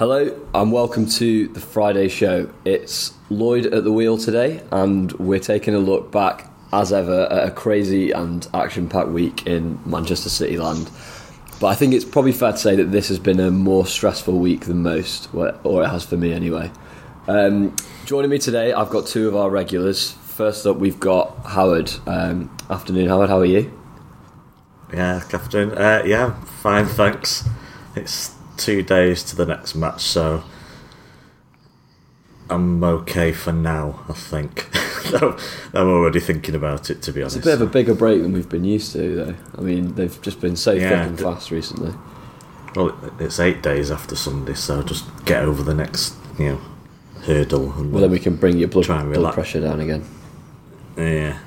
Hello and welcome to the Friday show. It's Lloyd at the wheel today, and we're taking a look back, as ever, at a crazy and action packed week in Manchester City land. But I think it's probably fair to say that this has been a more stressful week than most, or it has for me anyway. Um, joining me today, I've got two of our regulars. First up, we've got Howard. Um, afternoon, Howard, how are you? Yeah, good afternoon. Uh, yeah, fine, thanks. It's two days to the next match, so I'm okay for now. I think. I'm already thinking about it. To be honest, it's a bit of a bigger break than we've been used to, though. I mean, they've just been so yeah, thick and fast recently. Well, it's eight days after Sunday, so just get over the next, you know, hurdle. And well, then we can bring your blood, blood pressure down again. Yeah,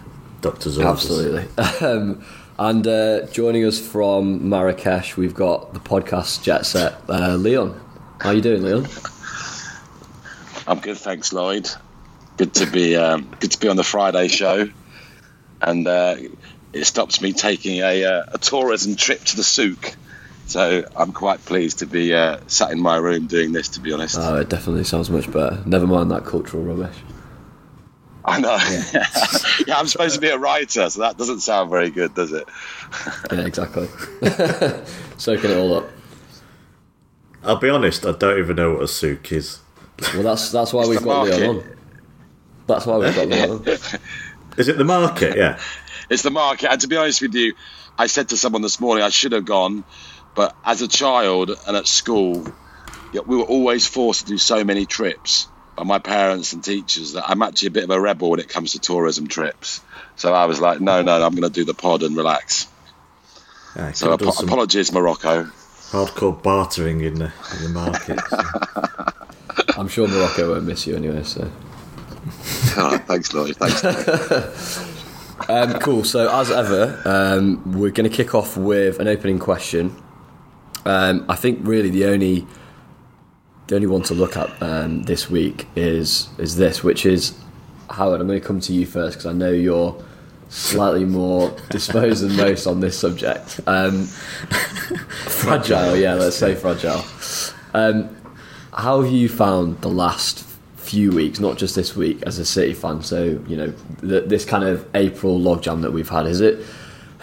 doctor's orders. Absolutely. Um, And uh, joining us from Marrakesh, we've got the podcast Jet Set, uh, Leon. How are you doing, Leon? I'm good, thanks, Lloyd. Good to be um, good to be on the Friday show, and uh, it stops me taking a, uh, a, tourism trip to the souk. So I'm quite pleased to be uh, sat in my room doing this. To be honest, oh, it definitely sounds much better. Never mind that cultural rubbish. I know. Yeah. yeah, I'm supposed to be a writer, so that doesn't sound very good, does it? yeah, exactly. Soaking it all up. I'll be honest, I don't even know what a souk is. Well, that's that's why it's we've got market. Leon on. That's why we've got Leon on. Is it the market? Yeah. it's the market. And to be honest with you, I said to someone this morning I should have gone, but as a child and at school, we were always forced to do so many trips by my parents and teachers that I'm actually a bit of a rebel when it comes to tourism trips. So I was like, no, no, I'm going to do the pod and relax. Yeah, so ap- apologies, Morocco. Hardcore bartering in the in the market. So. I'm sure Morocco won't miss you anyway. So. oh, thanks, Lloyd. Thanks. um, cool. So as ever, um, we're going to kick off with an opening question. Um, I think really the only the only one to look at um, this week is is this, which is Howard. I'm going to come to you first because I know you're slightly more disposed than most on this subject. Um, fragile, yeah, let's say fragile. Um, how have you found the last few weeks, not just this week, as a City fan? So you know this kind of April logjam that we've had. Is it?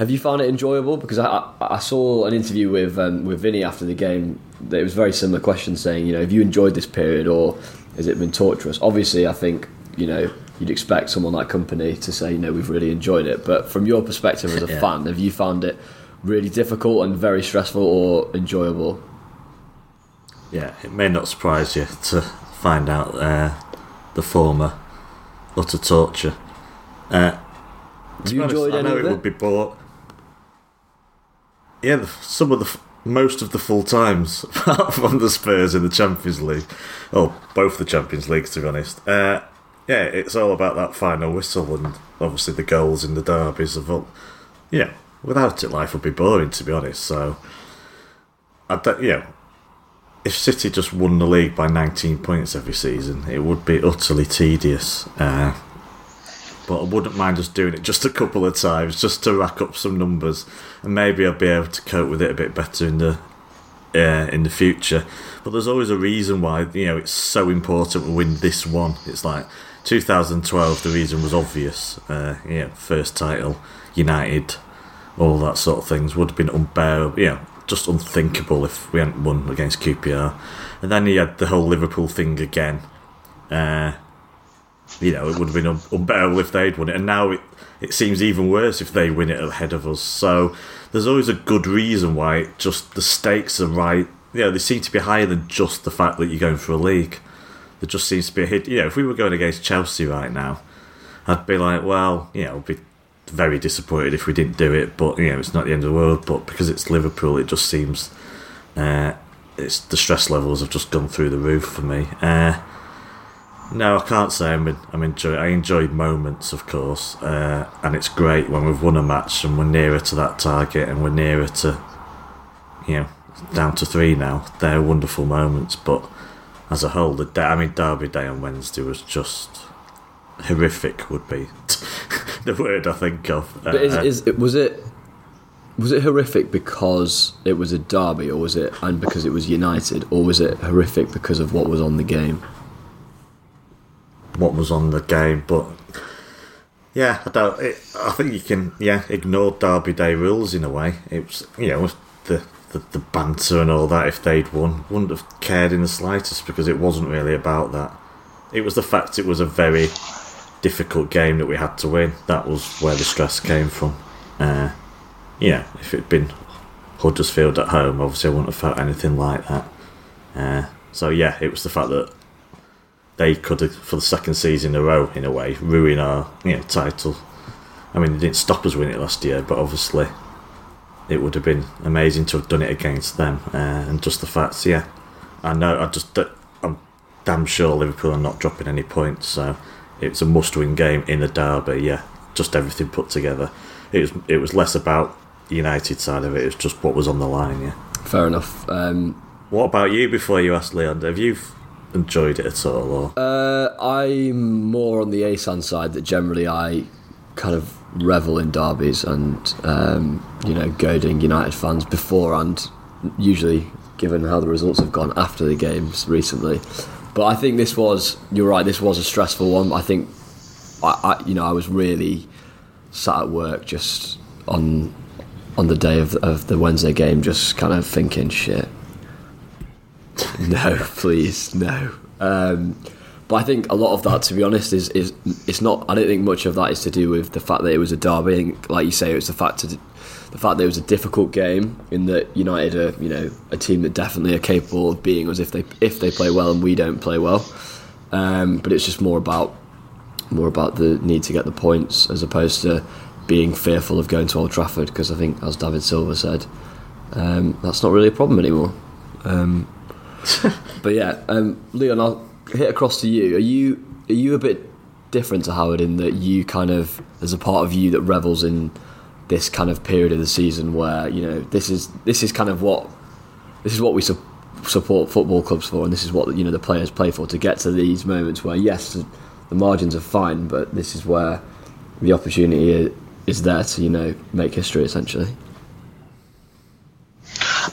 Have you found it enjoyable? Because I, I saw an interview with um, with Vinny after the game. It was very similar question, saying, you know, have you enjoyed this period or has it been torturous? Obviously, I think you know you'd expect someone like Kompany to say, you know, we've really enjoyed it. But from your perspective as a yeah. fan, have you found it really difficult and very stressful or enjoyable? Yeah, it may not surprise you to find out uh, the former utter torture. Uh, have you enjoyed honest, I know it, it would be bought yeah, some of the most of the full times from the Spurs in the Champions League, or both the Champions Leagues, to be honest. Uh, yeah, it's all about that final whistle and obviously the goals in the derbies. Of all, yeah, without it, life would be boring, to be honest. So, I don't, if City just won the league by 19 points every season, it would be utterly tedious. Uh, but I wouldn't mind just doing it just a couple of times, just to rack up some numbers, and maybe I'll be able to cope with it a bit better in the uh, in the future. But there's always a reason why you know it's so important to win this one. It's like 2012. The reason was obvious. Uh, yeah, first title, United, all that sort of things would have been unbearable. Yeah, just unthinkable if we hadn't won against QPR. And then you had the whole Liverpool thing again. Uh, you know, it would have been un- unbearable if they'd won it. And now it, it seems even worse if they win it ahead of us. So there's always a good reason why just the stakes are right. You know, they seem to be higher than just the fact that you're going for a league. There just seems to be a hit. You know, if we were going against Chelsea right now, I'd be like, well, you know, I'd be very disappointed if we didn't do it. But you know, it's not the end of the world. But because it's Liverpool, it just seems uh, it's the stress levels have just gone through the roof for me. Uh, no, I can't say I'm. I'm enjoy. I enjoyed moments, of course, uh, and it's great when we've won a match and we're nearer to that target and we're nearer to, you know, down to three now. They're wonderful moments, but as a whole, the day, I mean, Derby Day on Wednesday was just horrific. Would be the word I think of. But is, uh, is was it was it horrific because it was a derby, or was it and because it was United, or was it horrific because of what was on the game? What was on the game, but yeah, I don't. It, I think you can yeah ignore Derby Day rules in a way. It was you know the, the the banter and all that. If they'd won, wouldn't have cared in the slightest because it wasn't really about that. It was the fact it was a very difficult game that we had to win. That was where the stress came from. Uh, yeah, if it'd been Huddersfield at home, obviously I wouldn't have felt anything like that. Uh, so yeah, it was the fact that they could have, for the second season in a row, in a way, ruin our you know title. I mean, they didn't stop us winning it last year, but obviously it would have been amazing to have done it against them. Uh, and just the facts, yeah, I know. I just I'm damn sure Liverpool are not dropping any points, so it's a must-win game in the derby. Yeah, just everything put together. It was it was less about the United side of it. It was just what was on the line. Yeah. Fair enough. Um, what about you? Before you asked Leon, have you enjoyed it at all? Or? Uh, I'm more on the Asan side. That generally I kind of revel in derbies and um, you know goading United fans before and Usually, given how the results have gone after the games recently. But I think this was. You're right. This was a stressful one. I think. I, I you know I was really sat at work just on on the day of, of the Wednesday game, just kind of thinking, shit. no, please, no. Um, but I think a lot of that, to be honest, is is it's not. I don't think much of that is to do with the fact that it was a derby. I think, Like you say, it's the fact of, the fact that it was a difficult game. In that United are, you know, a team that definitely are capable of being as if they if they play well and we don't play well. Um, but it's just more about more about the need to get the points as opposed to being fearful of going to Old Trafford because I think, as David Silva said, um, that's not really a problem anymore. Um, but yeah, um, Leon, I'll hit across to you. Are you are you a bit different to Howard in that you kind of there's a part of you that revels in this kind of period of the season where you know this is this is kind of what this is what we su- support football clubs for, and this is what you know the players play for to get to these moments where yes the margins are fine, but this is where the opportunity is there to you know make history essentially.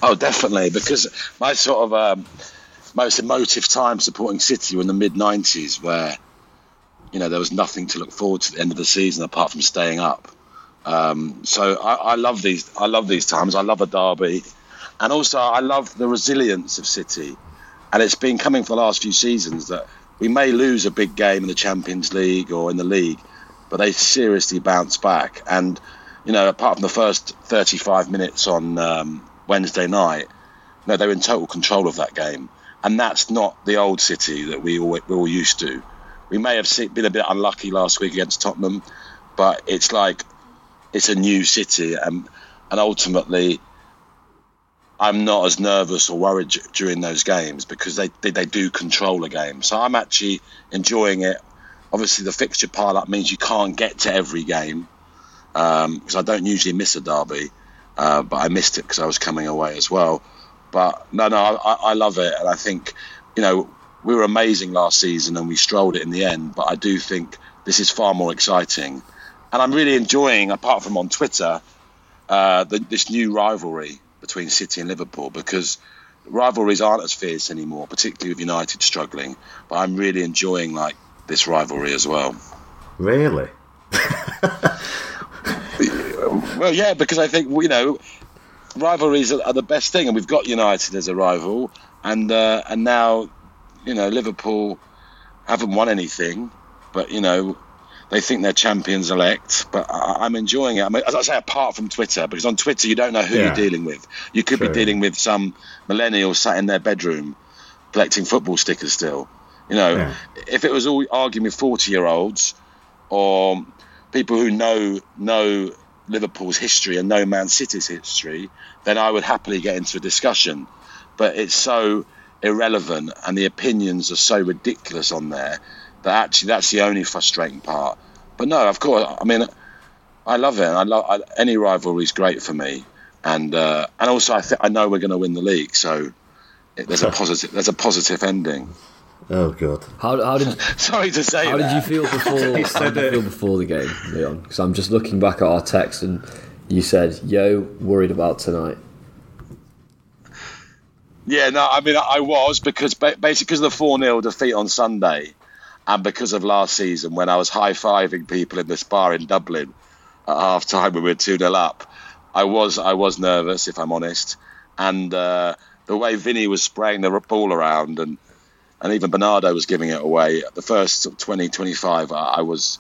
Oh, definitely, because my sort of um, most emotive time supporting City were in the mid '90s, where you know there was nothing to look forward to at the end of the season apart from staying up. Um, so I, I, love these. I love these times. I love a derby, and also I love the resilience of City. And it's been coming for the last few seasons that we may lose a big game in the Champions League or in the league, but they seriously bounce back. And you know, apart from the first 35 minutes on um, Wednesday night, no, they were in total control of that game, and that's not the old City that we all we're all used to. We may have been a bit unlucky last week against Tottenham, but it's like it's a new City, and and ultimately I'm not as nervous or worried during those games because they, they, they do control a game. So I'm actually enjoying it. Obviously, the fixture pile up means you can't get to every game because um, I don't usually miss a derby, uh, but I missed it because I was coming away as well. But no, no, I, I love it, and I think you know we were amazing last season and we strolled it in the end. But I do think this is far more exciting, and I'm really enjoying, apart from on Twitter, uh, the, this new rivalry between City and Liverpool because rivalries aren't as fierce anymore, particularly with United struggling. But I'm really enjoying like this rivalry as well. Really? well, yeah, because I think you know rivalries are, the best thing, and we've got United as a rival, and uh, and now you know Liverpool haven't won anything, but you know they think they're champions elect, but I, am enjoying it. I mean, as I say, apart from Twitter, because on Twitter you don't know who yeah. you're dealing with. You could True. be dealing with some millennial sat in their bedroom collecting football stickers still. You know, yeah. if it was all arguing with 40 year olds or people who know know Liverpool's history and know Man City's history, then I would happily get into a discussion. But it's so irrelevant and the opinions are so ridiculous on there that actually that's the only frustrating part. But no, of course, I mean, I love it. I love I, any rivalry is great for me, and uh, and also I think I know we're going to win the league, so it, there's a positive there's a positive ending. Oh god! How, how did sorry to say? How that. did you feel before? how did you feel before the game, Leon? Because I'm just looking back at our text, and you said, "Yo, worried about tonight." Yeah, no, I mean I was because basically because of the four 0 defeat on Sunday, and because of last season when I was high fiving people in this bar in Dublin at half time when we were two 0 up, I was I was nervous if I'm honest, and uh, the way Vinny was spraying the ball around and and even Bernardo was giving it away the first 20 25 I, I was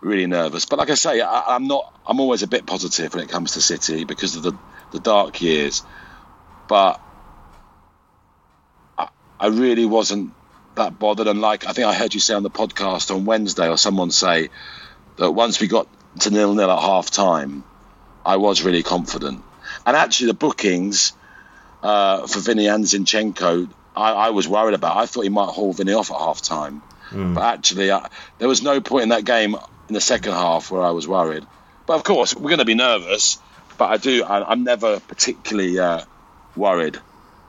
really nervous but like I say I, I'm not I'm always a bit positive when it comes to City because of the the dark years but I really wasn't that bothered. And like I think I heard you say on the podcast on Wednesday, or someone say that once we got to nil nil at half time, I was really confident. And actually, the bookings uh, for Vinny and Zinchenko, I, I, was worried about. I thought he might haul Vinny off at half time, mm. but actually, I, there was no point in that game in the second half where I was worried. But of course, we're going to be nervous. But I do. I, am never particularly uh, worried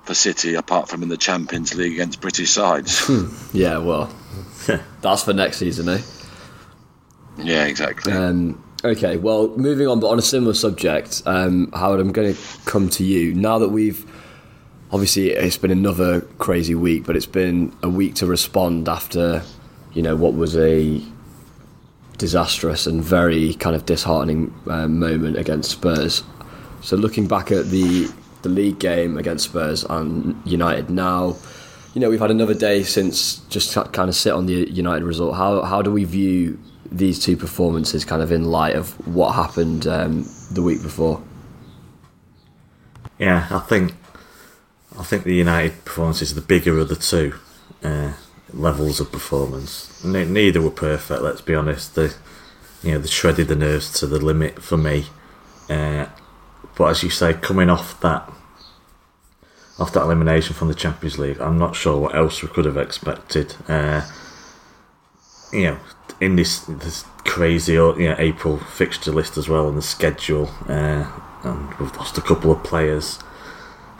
for City apart from in the Champions League against British sides. Hmm. yeah, well, that's for next season, eh? Yeah, exactly. Um, okay, well, moving on, but on a similar subject, um, Howard, I'm going to come to you now that we've obviously it's been another crazy week, but it's been a week to respond after you know what was a disastrous and very kind of disheartening um, moment against Spurs. So looking back at the the league game against Spurs and United. Now, you know, we've had another day since just kind of sit on the United result. How how do we view these two performances, kind of in light of what happened um, the week before? Yeah, I think I think the United performance is the bigger of the two uh, levels of performance. Neither were perfect. Let's be honest. They, you know, they shredded the nerves to the limit for me. Uh, but as you say, coming off that off that elimination from the Champions League, I'm not sure what else we could have expected. Uh, you know, in this this crazy you know, April fixture list as well and the schedule, uh, and we've lost a couple of players.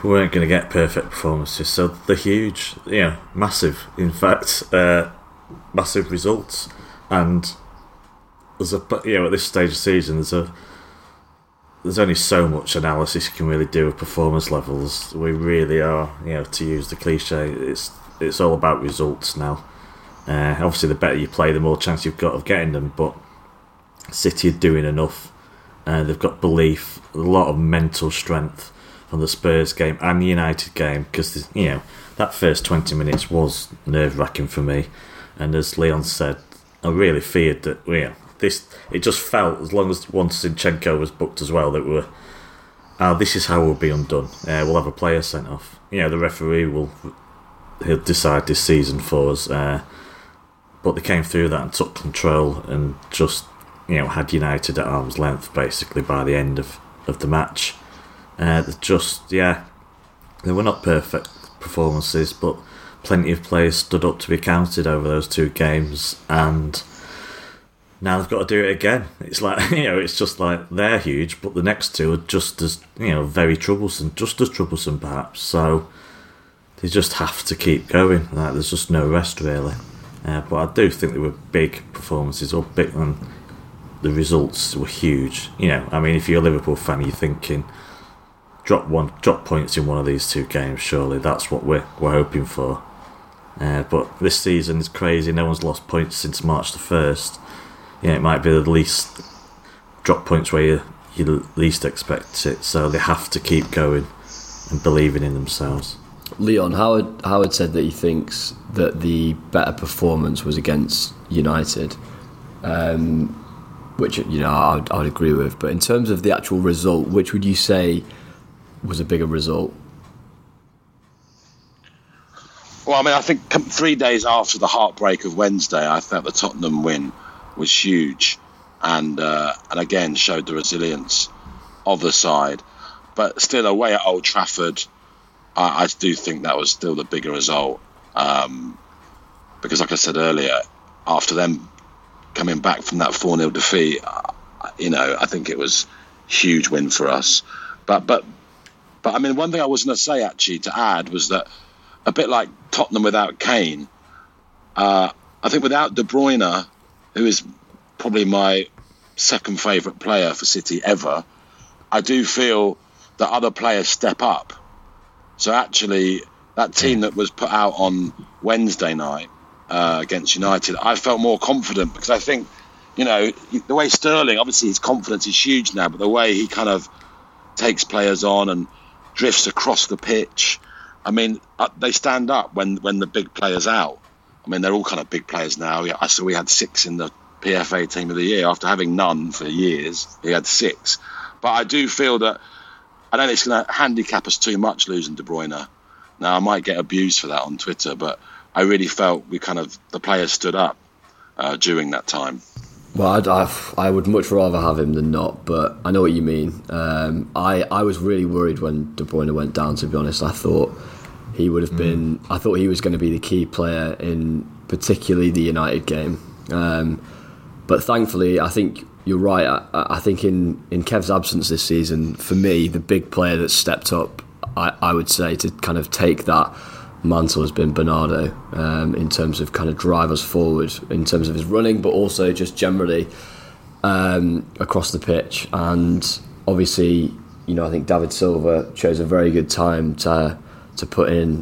We weren't going to get perfect performances, so they're huge, know, massive. In fact, uh, massive results, and there's a you know at this stage of season there's a there's only so much analysis you can really do of performance levels. We really are, you know, to use the cliche, it's it's all about results now. Uh, obviously, the better you play, the more chance you've got of getting them. But City are doing enough. Uh, they've got belief, a lot of mental strength from the Spurs game and the United game because you know that first twenty minutes was nerve wracking for me. And as Leon said, I really feared that you know, this it just felt as long as once Zinchenko was booked as well that we were oh, this is how we'll be undone. Uh, we'll have a player sent off. You know, the referee will he'll decide this season for us. Uh, but they came through that and took control and just you know had United at arm's length basically by the end of, of the match. Uh, just yeah, they were not perfect performances, but plenty of players stood up to be counted over those two games and now they've got to do it again. It's like you know, it's just like they're huge, but the next two are just as you know very troublesome, just as troublesome perhaps. So they just have to keep going. Like there's just no rest really. Uh, but I do think they were big performances, or big, and the results were huge. You know, I mean, if you're a Liverpool fan, you're thinking drop one, drop points in one of these two games. Surely that's what we're we're hoping for. Uh, but this season is crazy. No one's lost points since March the first yeah, it might be the least drop points where you, you least expect it. So they have to keep going and believing in themselves. Leon Howard Howard said that he thinks that the better performance was against United, um, which you know I would, I would agree with. But in terms of the actual result, which would you say was a bigger result? Well, I mean, I think three days after the heartbreak of Wednesday, I felt the Tottenham win was huge, and uh, and again showed the resilience of the side. But still, away at Old Trafford, I, I do think that was still the bigger result. Um, because, like I said earlier, after them coming back from that 4 0 defeat, uh, you know, I think it was huge win for us. But, but, but I mean, one thing I was going to say actually to add was that a bit like Tottenham without Kane, uh, I think without De Bruyne, who is probably my second favourite player for City ever. I do feel that other players step up. So actually, that team that was put out on Wednesday night uh, against United, I felt more confident because I think, you know, the way Sterling, obviously his confidence is huge now, but the way he kind of takes players on and drifts across the pitch. I mean, uh, they stand up when when the big players out. I mean, they're all kind of big players now. Yeah, I saw we had six in the PFA Team of the Year after having none for years. He had six, but I do feel that I don't think it's going to handicap us too much losing De Bruyne. Now I might get abused for that on Twitter, but I really felt we kind of the players stood up uh, during that time. Well, I'd, I, I would much rather have him than not, but I know what you mean. Um, I I was really worried when De Bruyne went down. To be honest, I thought he would have been. I thought he was going to be the key player in particularly the United game. Um, but thankfully, I think you're right. I, I, think in, in Kev's absence this season, for me, the big player that stepped up, I, I would say, to kind of take that mantle has been Bernardo um, in terms of kind of drive us forward, in terms of his running, but also just generally um, across the pitch. And obviously, you know, I think David Silva chose a very good time to to put in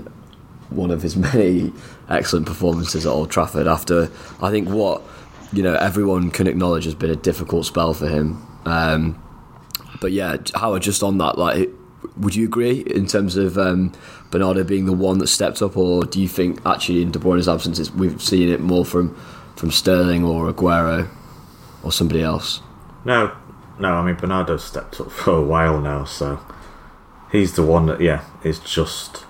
one of his many excellent performances at Old Trafford after I think what you know everyone can acknowledge has been a difficult spell for him. Um, but yeah, Howard, just on that, like, would you agree in terms of um, Bernardo being the one that stepped up, or do you think actually in De Bruyne's absence we've seen it more from from Sterling or Aguero or somebody else? No, no. I mean Bernardo stepped up for a while now, so he's the one that yeah is just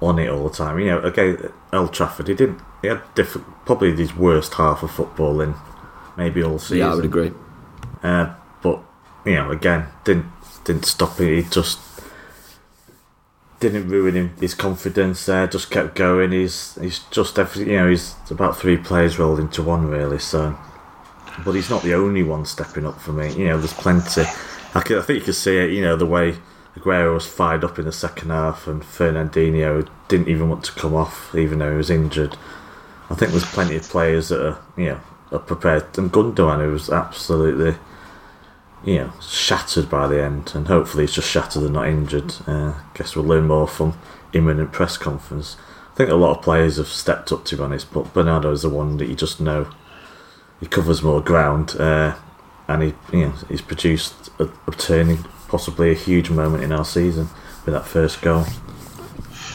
on it all the time. You know, again, Old Trafford, he didn't. He had different, probably his worst half of football in maybe all season. Yeah, I would agree. Uh, but you know, again, didn't didn't stop it. He just didn't ruin him, his confidence there. Just kept going. He's he's just every, you know he's about three players rolled into one really. So, but he's not the only one stepping up for me. You know, there's plenty. I, can, I think you can see it. You know, the way Aguero was fired up in the second half, and Fernandinho didn't even want to come off, even though he was injured. I think there's plenty of players that are, you know, are prepared. And Gundogan, who was absolutely, you know, shattered by the end, and hopefully he's just shattered and not injured. Uh, guess we'll learn more from imminent press conference. I think a lot of players have stepped up, to be honest, but Bernardo is the one that you just know he covers more ground, uh, and he, you know, he's produced a, a turning possibly a huge moment in our season with that first goal.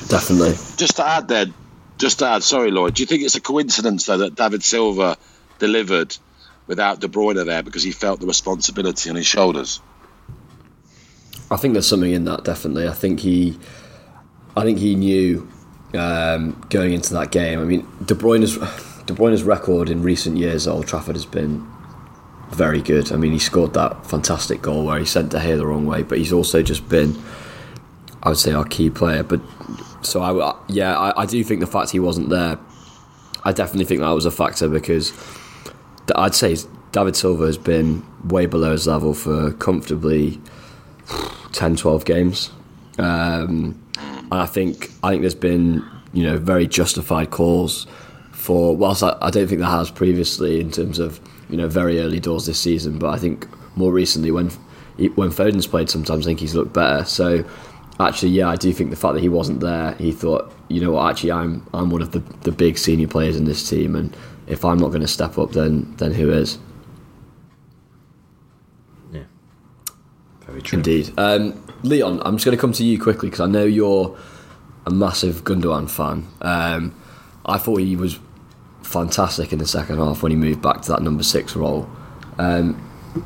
Definitely. Just to add there, just to add, sorry, Lloyd, do you think it's a coincidence though that David Silva delivered without De Bruyne there because he felt the responsibility on his shoulders? I think there's something in that. Definitely, I think he, I think he knew um, going into that game. I mean, De Bruyne's De Bruyne's record in recent years at Old Trafford has been very good. I mean, he scored that fantastic goal where he sent De Gea the wrong way, but he's also just been, I would say, our key player. But so I, yeah, I, I do think the fact he wasn't there, I definitely think that was a factor because I'd say David Silva has been way below his level for comfortably 10, 12 games. Um, and I think I think there's been you know very justified calls for whilst I, I don't think there has previously in terms of you know very early doors this season, but I think more recently when when Foden's played, sometimes I think he's looked better. So actually, yeah, I do think the fact that he wasn't there, he thought, you know what, actually, I'm I'm one of the, the big senior players in this team, and if I'm not going to step up, then then who is? Yeah, very true. Indeed, um, Leon. I'm just going to come to you quickly because I know you're a massive Gundogan fan. Um, I thought he was fantastic in the second half when he moved back to that number six role. Um,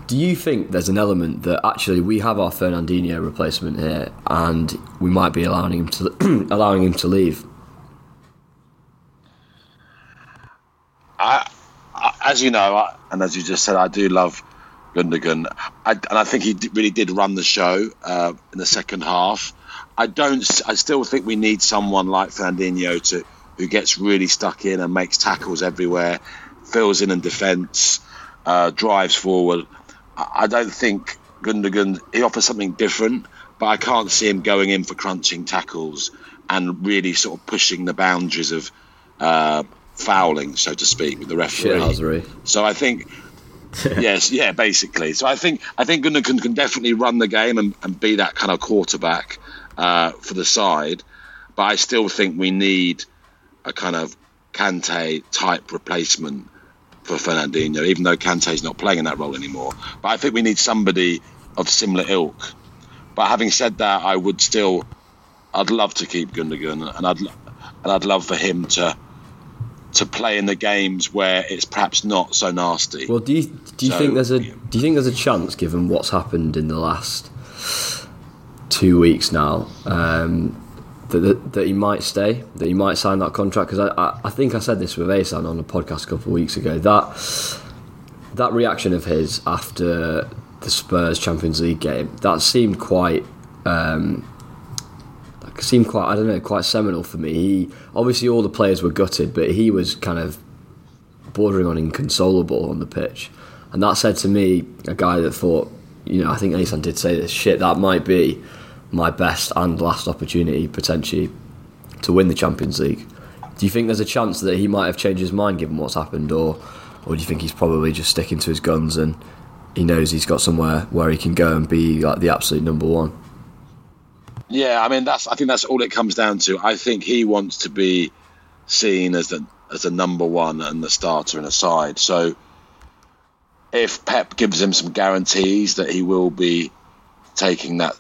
do you think there's an element that actually we have our Fernandinho replacement here, and we might be allowing him to allowing him to leave? I, I, as you know, I, and as you just said, I do love Gundogan, I, and I think he d- really did run the show uh, in the second half. I don't. I still think we need someone like Fernandinho to who gets really stuck in and makes tackles everywhere, fills in in defence, uh, drives forward. I don't think Gundogan he offers something different, but I can't see him going in for crunching tackles and really sort of pushing the boundaries of uh, fouling, so to speak, with the referee. So I think yes, yeah, basically. So I think I think Gundogan can definitely run the game and, and be that kind of quarterback uh, for the side, but I still think we need a kind of Kante type replacement for Fernandinho, even though Kante's not playing in that role anymore. But I think we need somebody of similar ilk. But having said that, I would still, I'd love to keep Gundogan, and I'd and I'd love for him to to play in the games where it's perhaps not so nasty. Well, do you do you So, think there's a yeah. do you think there's a chance, given what's happened in the last two weeks now, um, that, that that he might stay, that he might sign that contract? Because I, I I think I said this with Asan on a podcast a couple of weeks ago that that reaction of his after the Spurs Champions League game that seemed quite. Um, seemed quite, I don't know, quite seminal for me. He obviously all the players were gutted, but he was kind of bordering on inconsolable on the pitch. And that said to me, a guy that thought, you know, I think Asan did say this, shit, that might be my best and last opportunity potentially to win the Champions League. Do you think there's a chance that he might have changed his mind given what's happened, or, or do you think he's probably just sticking to his guns and he knows he's got somewhere where he can go and be like the absolute number one? Yeah, I mean that's. I think that's all it comes down to. I think he wants to be seen as the as a number one and the starter in a side. So if Pep gives him some guarantees that he will be taking that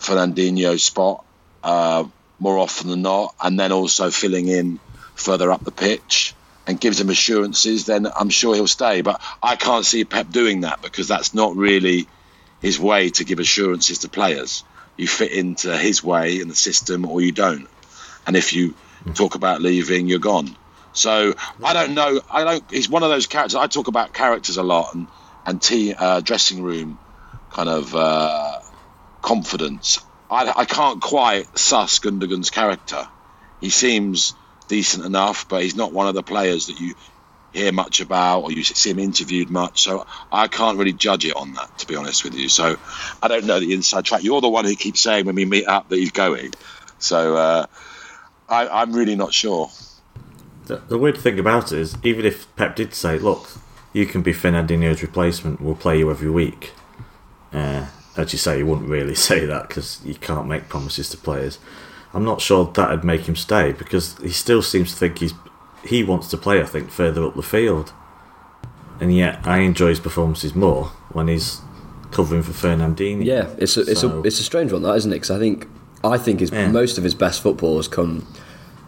Fernandinho spot uh, more often than not, and then also filling in further up the pitch and gives him assurances, then I'm sure he'll stay. But I can't see Pep doing that because that's not really his way to give assurances to players. You fit into his way and the system or you don't. And if you talk about leaving, you're gone. So I don't know. I don't. He's one of those characters. I talk about characters a lot and and team uh, dressing room kind of uh, confidence. I, I can't quite suss Gundogan's character. He seems decent enough, but he's not one of the players that you hear much about or you see him interviewed much. So I can't really judge it on that, to be honest with you. So I don't know the inside track. You're the one who keeps saying when we meet up that he's going. So uh, I, I'm really not sure. The, the weird thing about it is, even if Pep did say, "Look, you can be Fernandinho's replacement. We'll play you every week," uh, as you say, he wouldn't really say that because you can't make promises to players. I'm not sure that'd make him stay because he still seems to think he's he wants to play. I think further up the field, and yet I enjoy his performances more when he's covering for Fernandinho. Yeah, it's a, it's So- a it's a strange one, that isn't it? Because I think I think his Yeah. most of his best football has come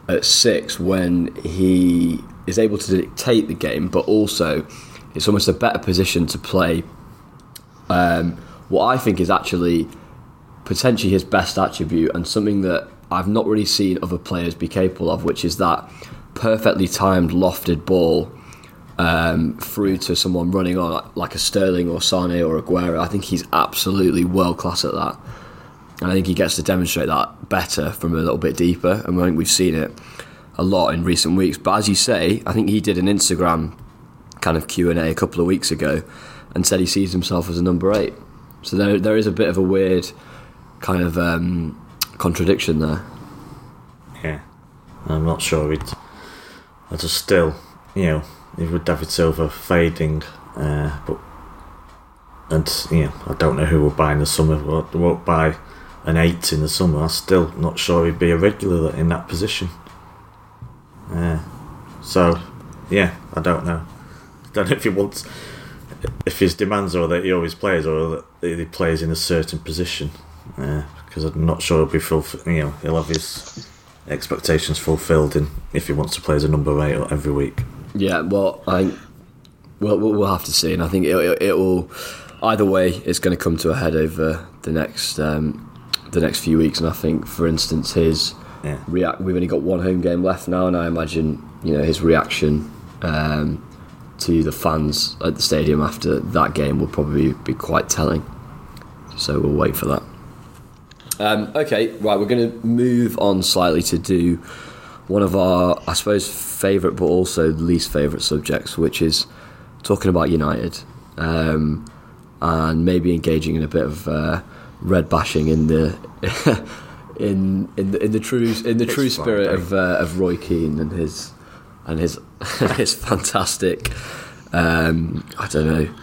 at six when he is able to dictate the game, but also it's almost a better position to play. Um, what I think is actually potentially his best attribute and something that I've not really seen other players be capable of, which is that perfectly timed lofted ball um, through to someone running on like a Sterling or Sane or Aguero. I think he's absolutely world class at that. And I think he gets to demonstrate that better from a little bit deeper. And I think we've seen it a lot in recent weeks. But as you say, I think he did an Instagram kind of Q and A a couple of weeks ago, and said he sees himself as a number eight. So there, there is a bit of a weird kind of um, contradiction there. Yeah, I'm not sure he'd. I just still, you know, with David Silva fading, uh, but and you know, I don't know who will buy in the summer. Won't, won't buy an eight in the summer. I'm still not sure he'd be a regular in that position. Uh, so, yeah, I don't know. don't know if he wants, if his demands are that he always plays or that he plays in a certain position. Uh, because I'm not sure he'll be fulf- You know, he'll have his expectations fulfilled in if he wants to play as a number eight every week. Yeah, well, I well we'll have to see, and I think it, it, it will either way. It's going to come to a head over the next um, the next few weeks, and I think, for instance, his Yeah. react. We've only got one home game left now, and I imagine you know his reaction um, to the fans at the stadium after that game will probably be quite telling. So we'll wait for that. Um, okay, right, we're going to move on slightly to do one of our, I suppose, favourite but also least favourite subjects, which is talking about United um, and maybe engaging in a bit of uh, red bashing in the in in the, in the true in the It's true fine, spirit of uh, of Roy Keane and his and his his fantastic um, I don't know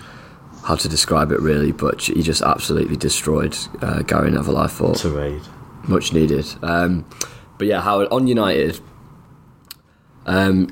how to describe it really, but he just absolutely destroyed uh, Gary Neville. I thought to raid. much needed. Um, but yeah, Howard on United. Um,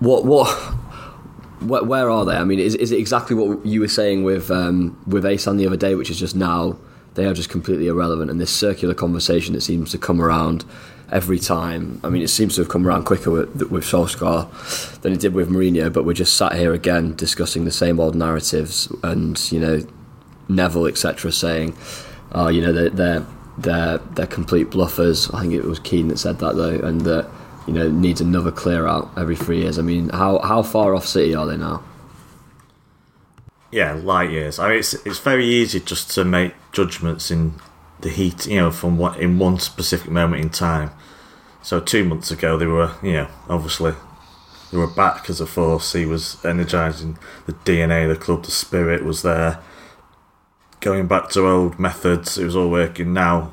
what what where, where are they? I mean, is is it exactly what you were saying with um, with Asan the other day, which is just now they are just completely irrelevant, and this circular conversation that seems to come around every time. I mean, it seems to have come around quicker with, with Solskjaer than it did with Mourinho, but we're just sat here again discussing the same old narratives, and you know, Neville etc. saying, "Oh, you know, they're they're they're, they're complete bluffers." I think it was Keane that said that though, and that you know needs another clear out every three years. I mean, how how far off City are they now? Yeah, light years. I mean, it's it's very easy just to make judgments in the heat, you know, from what in one specific moment in time. So two months ago, they were, you know, obviously they were back as a force. He was energising the DNA the club. The spirit was there. Going back to old methods, it was all working. Now,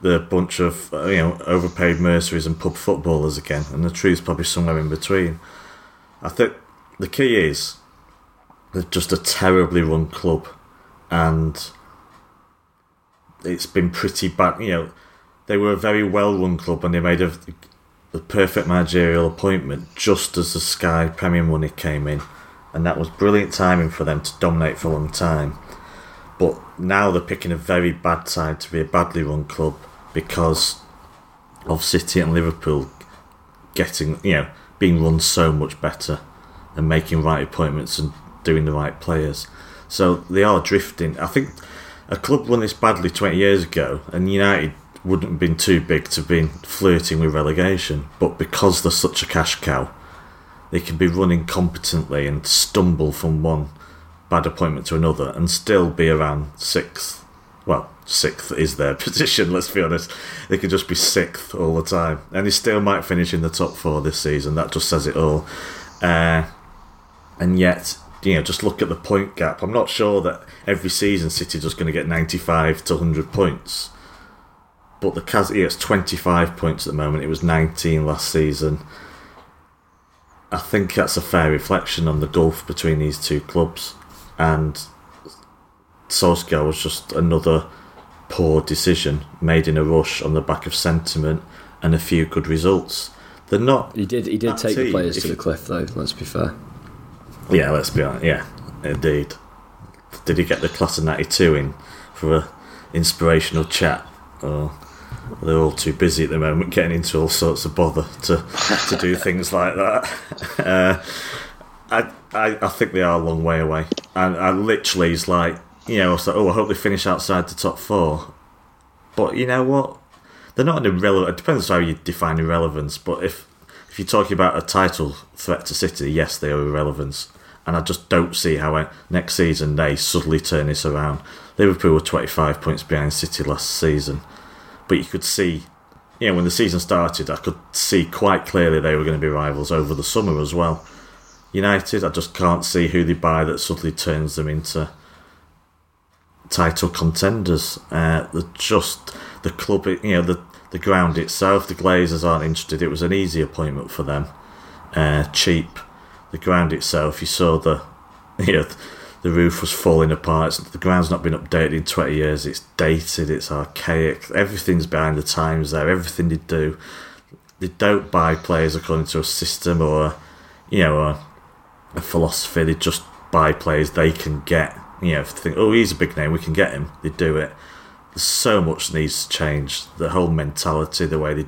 the bunch of you know overpaid mercenaries and pub footballers again, and the truth's probably somewhere in between. I think the key is they're just a terribly run club, and it's been pretty bad. You know, they were a very well run club, and they made a, the perfect managerial appointment just as the Sky Premier money came in, and that was brilliant timing for them to dominate for a long time. But now they're picking a very bad side to be a badly run club because of City and Liverpool getting, you know, being run so much better and making right appointments and doing the right players. So they are drifting. I think a club won this badly 20 years ago, and United wouldn't have been too big to be flirting with relegation. But because they're such a cash cow, they can be running competently and stumble from one bad appointment to another and still be around sixth. Well, sixth is their position, let's be honest. They could just be sixth all the time. And they still might finish in the top four this season. That just says it all. Uh, and yet, you know, just look at the point gap. I'm not sure that every season City is just going to get 95 to 100 points. But the Cas it's 25 points at the moment. It was 19 last season. I think that's a fair reflection on the gulf between these two clubs. And Solskjaer was just another poor decision made in a rush on the back of sentiment and a few good results. They're not. He did. He did take the players if to the cliff, though. Let's be fair. Yeah, let's be honest. Yeah, indeed. Did he get the class of '92 in for a inspirational chat? Or they're all too busy at the moment, getting into all sorts of bother to to do things like that. Uh, I, I I think they are a long way away, and I literally is like, you know, I was like, oh, I hope they finish outside the top four. But you know what? They're not an irrelevant. It depends how you define irrelevance. But if if you're talking about a title threat to City, yes, they are irrelevant. And I just don't see how next season they suddenly turn this around. Liverpool were 25 points behind City last season, but you could see, you know, when the season started, I could see quite clearly they were going to be rivals over the summer as well. United, I just can't see who they buy that suddenly turns them into title contenders. Uh, they're just the club, you know, the the ground itself. The Glazers aren't interested. It was an easy appointment for them, uh, cheap. The ground itself, you saw the, you know, the roof was falling apart. The ground's not been updated in twenty years. It's dated. It's archaic. Everything's behind the times there. Everything they do, they don't buy players according to a system or, you know, a, a philosophy. They just buy players they can get. You know, if they think, oh, he's a big name, we can get him. They do it. There's so much needs to change. The whole mentality, the way they,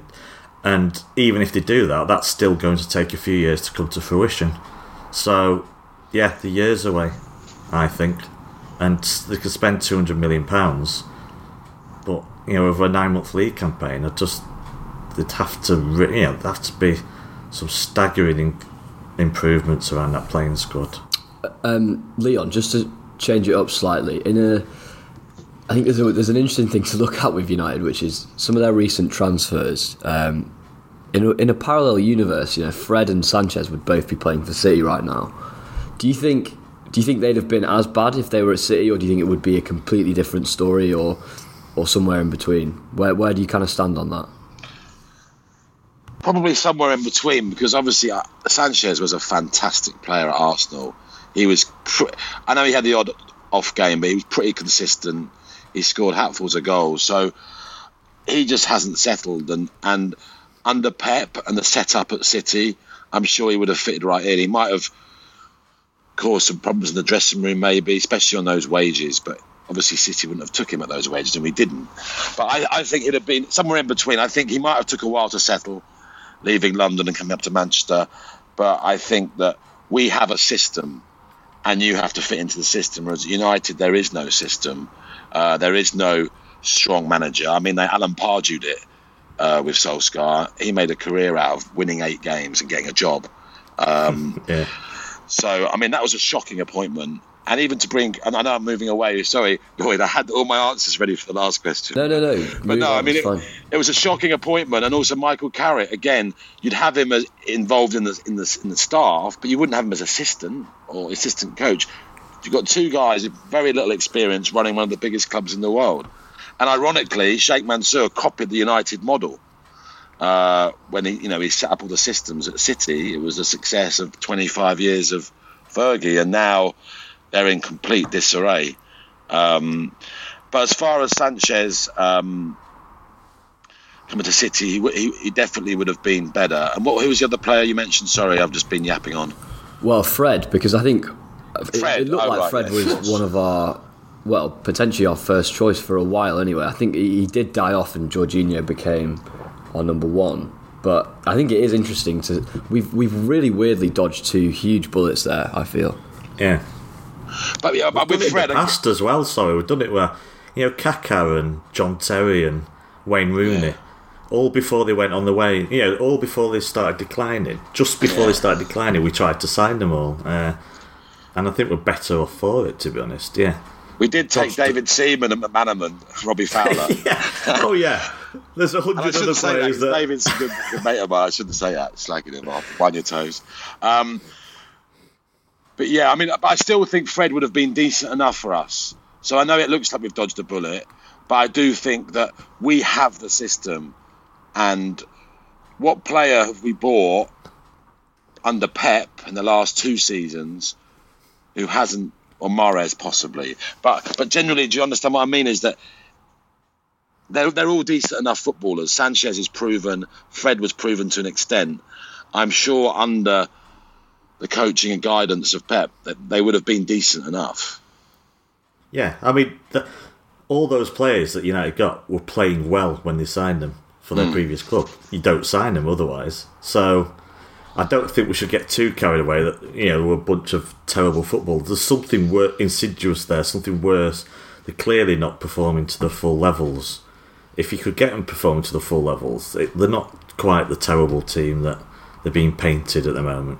and even if they do that, that's still going to take a few years to come to fruition. So, yeah, the years away, I think, and they could spend two hundred million pounds, but you know, over a nine-month league campaign, I just they'd have to, you know, have to be some staggering improvements around that playing squad. Um, Leon, just to change it up slightly, in a, I think there's, a, there's an interesting thing to look at with United, which is some of their recent transfers. Um, in a, in a parallel universe, you know, Fred and Sanchez would both be playing for City right now. Do you think? Do you think they'd have been as bad if they were at City, or do you think it would be a completely different story, or or somewhere in between? Where where do you kind of stand on that? Probably somewhere in between because obviously uh, Sanchez was a fantastic player at Arsenal. he was. Pr- I know he had the odd off game, but he was pretty consistent. He scored hatfuls of goals, so he just hasn't settled. And and under Pep and the setup at City, I'm sure he would have fitted right in. He might have caused some problems in the dressing room, maybe, especially on those wages. But obviously, City wouldn't have took him at those wages, and we didn't. But I, I think it'd have been somewhere in between. I think he might have took a while to settle, leaving London and coming up to Manchester. But I think that we have a system, and you have to fit into the system. Whereas United, there is no system. Uh, there is no strong manager. I mean, they Alan Pardewed it uh, with Solskjaer. He made a career out of winning eight games and getting a job. Um, Yeah. so, I mean, that was a shocking appointment. And even to bring, and I know I'm moving away. Sorry, Lloyd, I had all my answers ready for the last question. No, no, no. But Move no, on, I mean, it, it was a shocking appointment, and also Michael Carrick. Again, you'd have him as involved in the in the in the staff, but you wouldn't have him as assistant or assistant coach. You've got two guys with very little experience running one of the biggest clubs in the world, and ironically, Sheikh Mansour copied the United model. Uh, when he, you know, he set up all the systems at City, it was a success of 25 years of Fergie, and now they're in complete disarray. Um, but as far as Sanchez um, coming to City, he, he, he definitely would have been better. And what? Who was the other player you mentioned? Sorry, I've just been yapping on. Well, Fred, because I think Fred, it looked oh, like right, Fred yeah, was one of our, well, potentially our first choice for a while anyway. I think he, he did die off and Jorginho became our number one. But I think it is interesting to we've we've really weirdly dodged two huge bullets there. I feel. Yeah. But yeah, but We've with done in Fred, the past as well, sorry. We've done it where, you know, Kaká and John Terry and Wayne Rooney, Yeah. all before they went on the way, you know, all before they started declining, just before Yeah. they started declining, we tried to sign them all. Uh, and I think we're better off for it, to be honest, yeah. we did take. David Seaman and McManaman, Robbie Fowler. yeah. Oh, yeah. There's a hundred other shouldn't that that. David's a good, good mate of mine. I shouldn't say that, slagging him off, on your toes. Um, but yeah, I mean, I still think Fred would have been decent enough for us. So I know it looks like we've dodged a bullet, but I do think that we have the system. And what player have we bought under Pep in the last two seasons who hasn't, or Mahrez possibly? But but generally, do you understand what I mean? Is that they're, they're all decent enough footballers. Sanchez is proven. Fred was proven to an extent. I'm sure under the coaching and guidance of Pep that they would have been decent enough. Yeah, I mean, the, all those players that United got were playing well when they signed them for their hmm. previous club. You don't sign them otherwise. So I don't think we should get too carried away that you know we're a bunch of terrible football. There's something wor- insidious there, something worse. They're clearly not performing to the full levels. If you could get them performing to the full levels, it, they're not quite the terrible team that they're being painted at the moment.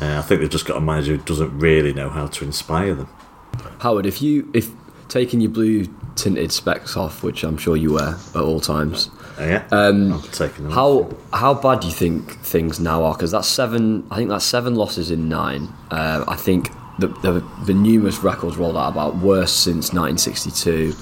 Uh, I think they've just got a manager who doesn't really know how to inspire them. Howard, if you if taking your blue tinted specs off, which I'm sure you wear at all times, Oh, yeah, Um, I'm taking them. how how bad do you think things now are? Because that's seven. I think that's seven losses in nine. Uh, I think the, the the numerous records rolled out about worst since 1962.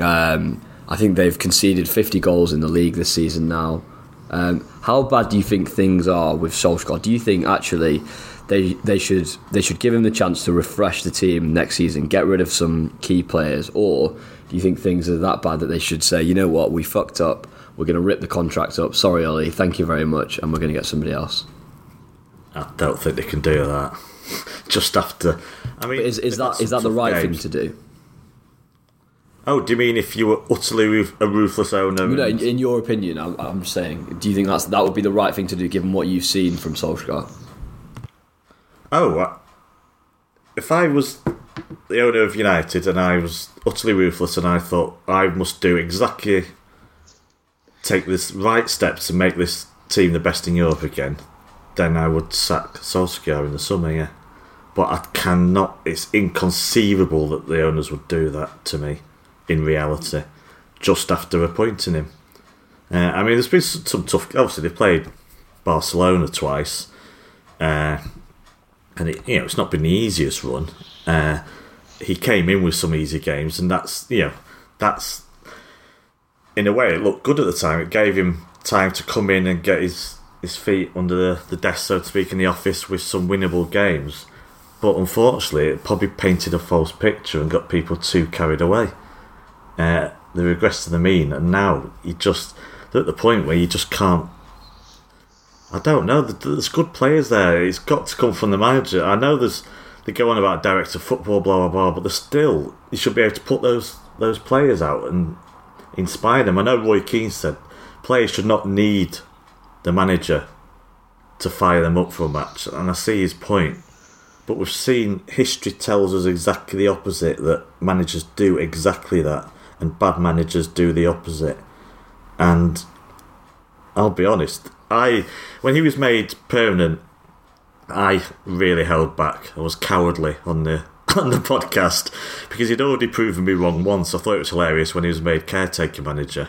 Um, I think they've conceded 50 goals in the league this season now. Um, how bad do you think things are with Solskjaer? Do you think actually they they should they should give him the chance to refresh the team next season, get rid of some key players, or do you think things are that bad that they should say, you know what, we fucked up, we're going to rip the contract up. Sorry, Ollie, thank you very much, and we're going to get somebody else. I don't think they can do that. Just after, I mean, But is is that is that the right games. thing to do? Oh, do you mean if you were utterly roof- a ruthless owner? Know, in, in your opinion, I'm, I'm saying, do you think that's that would be the right thing to do given what you've seen from Solskjaer? oh, uh, if I was the owner of United and I was utterly ruthless and I thought I must do exactly take this right steps to make this team the best in Europe again, then I would sack Solskjaer in the summer. Yeah, but I cannot. It's inconceivable that the owners would do that to me. In reality, just after appointing him. Uh, I mean, there's been some, some tough. Obviously, they played Barcelona twice, uh, and it, you know it's not been the easiest run. Uh, he came in with some easy games, and that's you know that's in a way it looked good at the time. It gave him time to come in and get his his feet under the, the desk, so to speak, in the office with some winnable games. but unfortunately, it probably painted a false picture and got people too carried away. Uh, they regressed to the mean, and now you just at the point where you just can't. I don't know. There's good players there. It's got to come from the manager. I know there's they go on about director football, blah blah blah, but there's still you should be able to put those those players out and inspire them. I know Roy Keane said players should not need the manager to fire them up for a match, and I see his point. But we've seen history tells us exactly the opposite that managers do exactly that, and bad managers do the opposite. And I'll be honest, I when he was made permanent, I really held back. I was cowardly on the on the podcast because he'd already proven me wrong once. I thought it was hilarious when he was made caretaker manager,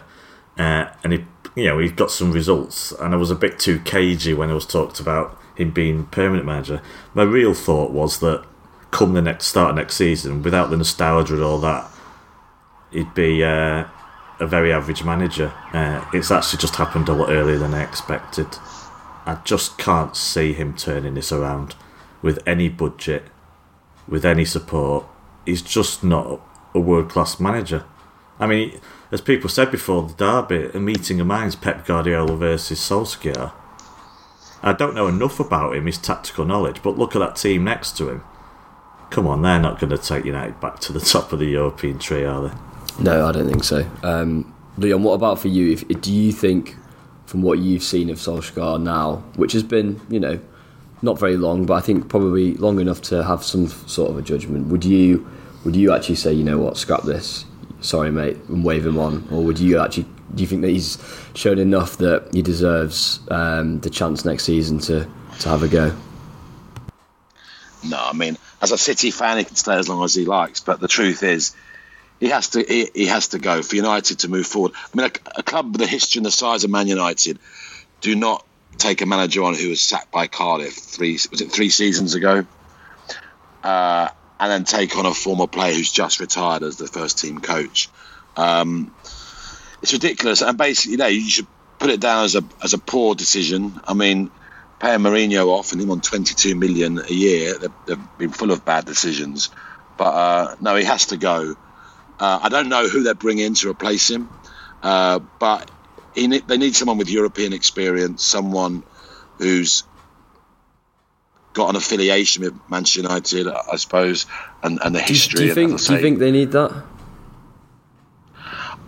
uh, and he you know he got some results, and I was a bit too cagey when it was talked about him being permanent manager. My real thought was that come the next start of next season, without the nostalgia and all that, he'd be uh, a very average manager. Uh, it's actually just happened a lot earlier than I expected. I just can't see him turning this around with any budget, with any support. He's just not a world class manager. I mean, as people said before the derby, a meeting of minds, Pep Guardiola versus Solskjaer. I don't know enough about him, his tactical knowledge, but look at that team next to him. Come on, they're not going to take United back to the top of the European tree, are they? No, I don't think so. Um, Leon, what about for you? If, do you think, from what you've seen of Solskjaer now, which has been, you know, not very long, but I think probably long enough to have some sort of a judgment, would you would you actually say, you know what, scrap this, sorry mate, and wave him on, or would you actually do you think that he's shown enough that he deserves um, the chance next season to to have a go? No, I mean, as a City fan, he can stay as long as he likes. But the truth is, he has to he, he has to go for United to move forward. I mean, a, a, club with a history and the size of Man United do not take a manager on who was sacked by Cardiff three was it three seasons ago, uh, and then take on a former player who's just retired as the first team coach. Um, it's ridiculous, and basically, you know, you should put it down as a as a poor decision. I mean, paying Mourinho off and him on 22 million a year, they've, they've been full of bad decisions. But uh, no, he has to go. Uh, I don't know who they bring in to replace him, uh, but they need someone with European experience, someone who's got an affiliation with Manchester United, I suppose, and, and the history. Do you, do you think? Do you think they need that?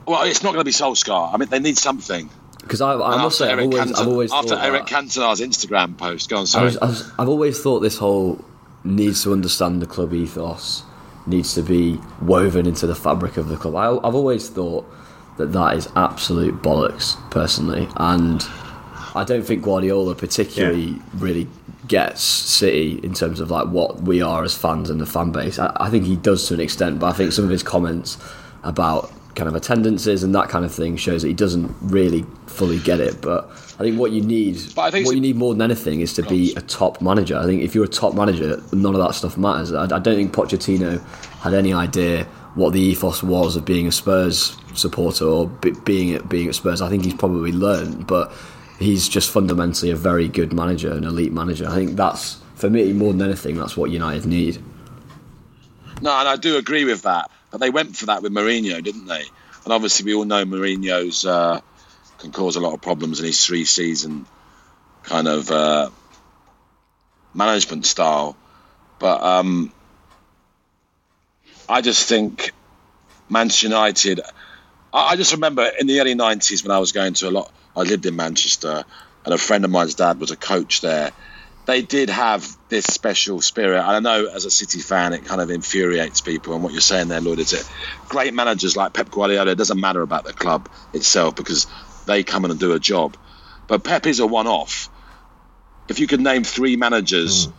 Well, it's not going to be Solskjaer. I mean, they need something. Because I, I must say, I've always, I've always, after Eric that, Cantona's Instagram post, go on. Sorry, I have always thought this whole needs to understand the club ethos needs to be woven into the fabric of the club. I, I've always thought that that is absolute bollocks, personally, and I don't think Guardiola particularly yeah. really gets City in terms of like what we are as fans and the fan base. I, I think he does to an extent, but I think some of his comments about kind of attendances and that kind of thing shows that he doesn't really fully get it. But I think what you need, what you need more than anything, is to be a top manager. I think if you're a top manager, none of that stuff matters. I, I don't think Pochettino had any idea what the ethos was of being a Spurs supporter or be, being at being at Spurs. I think he's probably learned, but he's just fundamentally a very good manager, an elite manager. I think that's for me more than anything. That's what United need. No, and I do agree with that. But they went for that with Mourinho, didn't they? And obviously, we all know Mourinho's uh, can cause a lot of problems in his three-season kind of uh, management style. But um, I just think Manchester United. I, I just remember in the early '90s when I was going to a lot. I lived in Manchester, and a friend of mine's dad was a coach there they did have this special spirit. And I know as a City fan, it kind of infuriates people. And what you're saying there, Lloyd, is that great managers like Pep Guardiola, it doesn't matter about the club itself because they come in and do a job. But Pep is a one off. If you could name three managers mm.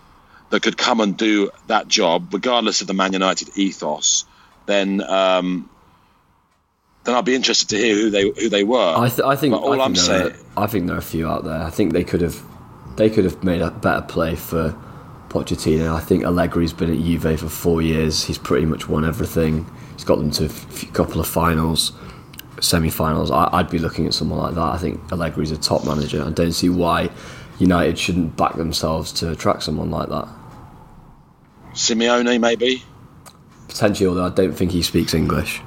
that could come and do that job, regardless of the Man United ethos, then um, then I'd be interested to hear who they who they were. I, th- I think but all I am saying, are, I think there are a few out there. I think they could have they could have made a better play for Pochettino. I think Allegri's been at Juve for four years. He's pretty much won everything. He's got them to a couple of finals, semi-finals. I, would be looking at someone like that. I think Allegri's a top manager. I don't see why United shouldn't back themselves to attract someone like that. Simeone, maybe. Potentially, although I don't think he speaks English.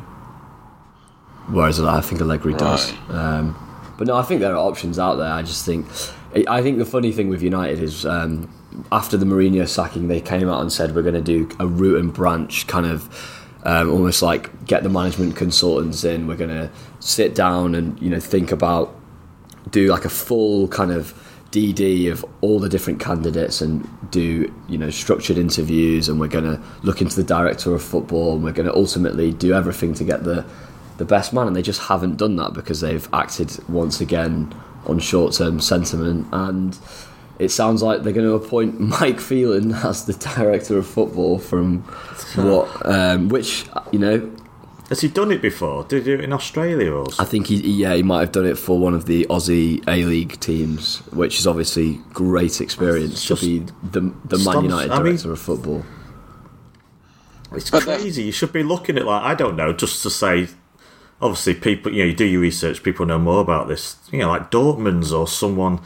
Whereas I think Allegri does. Um, but no, I think there are options out there. I just think, I think the funny thing with United is um, after the Mourinho sacking, they came out and said we're going to do a root and branch kind of. Um, almost like get the management consultants in. We're going to sit down and you know think about do like a full kind of DD of all the different candidates and do you know structured interviews and we're going to look into the director of football and we're going to ultimately do everything to get the the best man and they just haven't done that because they've acted once again on short-term sentiment and it sounds like they're going to appoint Mike Phelan as the director of football from what um, which you know Has he done it before? Did he do it in Australia or I think he, yeah, he might have done it for one of the Aussie A League teams, which is obviously great experience It's to be the the Man stunts. United I mean- director of football. It's crazy. You should be looking at like I don't know, just to say. Obviously, people you know you do your research. People know more about this. You know, like Dortmund's or someone.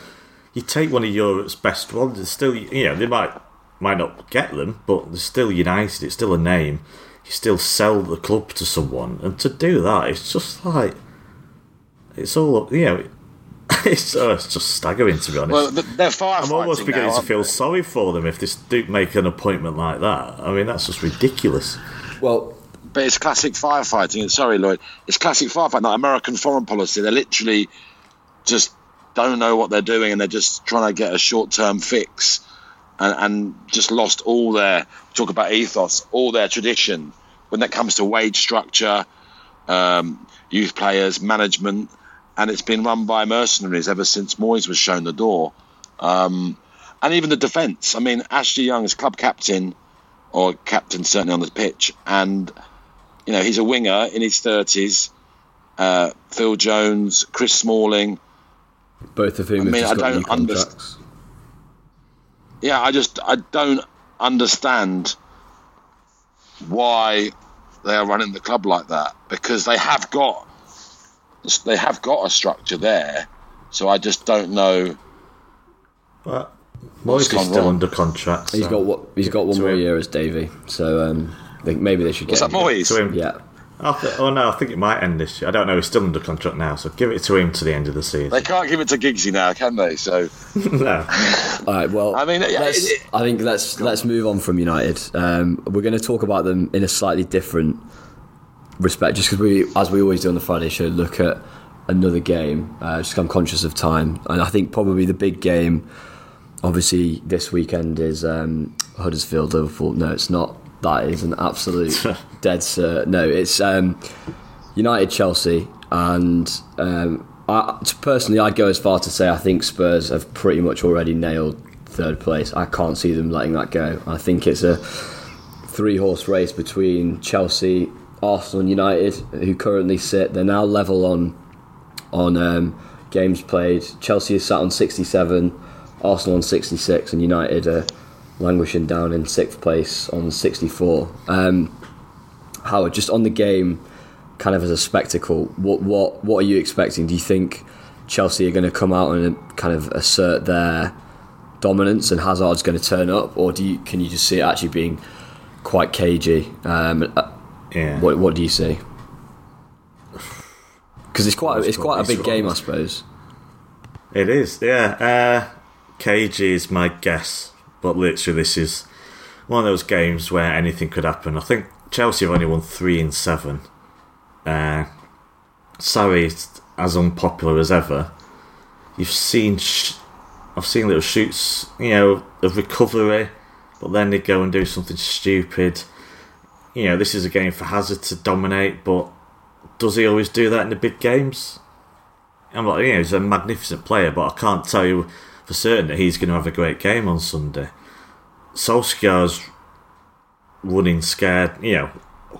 You take one of Europe's best ones. It's still you know they might might not get them, but they're still United. It's still a name. You still sell the club to someone, and to do that, it's just like it's all you know. It's, oh, it's just staggering to be honest. Well, they're firefighting I'm almost now, beginning to feel they? sorry for them if they do make an appointment like that. I mean, that's just ridiculous. Well, But it's classic firefighting. Sorry, Lloyd. It's classic firefighting, like American foreign policy. They literally just don't know what they're doing, and they're just trying to get a short-term fix, and, and just lost all their talk about ethos, all their tradition when it comes to wage structure, um, youth players, management, and it's been run by mercenaries ever since Moyes was shown the door. Um, and even the defence. I mean, Ashley Young is club captain, or captain certainly on the pitch, and you know he's a winger in his thirties. Uh, Phil Jones, Chris Smalling. both of whom I have mean, just I got don't underst- contracts. Yeah, I just I don't understand why they are running the club like that because they have got they have got a structure there. So I just don't know. But What's Moyes is still wrong? under contract. He's so got what he's got one to more him. year as Davy, so um, I think maybe they should get What's that, him. Moyes? To him. Yeah, th- oh no, I think it might end this year. I don't know. He's still under contract now, so give it to him to the end of the season. They can't give it to Giggsy now, can they? So no, All right. Well, I mean, let's, it- it- I think let's let's move on from United. Um, we're going to talk about them in a slightly different respect, just because we, as we always do on the Friday show, look at another game. Uh, just 'cause I'm conscious of time, and I think probably the big game, obviously this weekend is um, Huddersfield Liverpool. No, it's not. That is an absolute dead cert. No, it's um, United Chelsea, and um, I, personally, I'd go as far to say I think Spurs have pretty much already nailed third place. I can't see them letting that go. I think it's a three horse race between Chelsea, Arsenal, and United, who currently sit. They're now level on on um, games played. Chelsea is sat on 67, Arsenal on 66, and United are languishing down in sixth place on 64. Um, Howard, just on the game, kind of as a spectacle, what what what are you expecting? Do you think Chelsea are going to come out and kind of assert their dominance, and Hazard's going to turn up, or do you can you just see it actually being quite cagey? Um, uh, yeah. what what do you see? Because it's quite it's quite a big game, I suppose. It is, yeah. Uh, KG is my guess, but literally, this is one of those games where anything could happen. I think Chelsea have only won three in seven. Uh, is as unpopular as ever. You've seen, sh- I've seen little shoots, you know, of recovery, but then they go and do something stupid. You know, this is a game for Hazard to dominate, but does he always do that in the big games? I'm like, you know, he's a magnificent player, but I can't tell you for certain that he's going to have a great game on Sunday. Solskjaer's running scared. You know,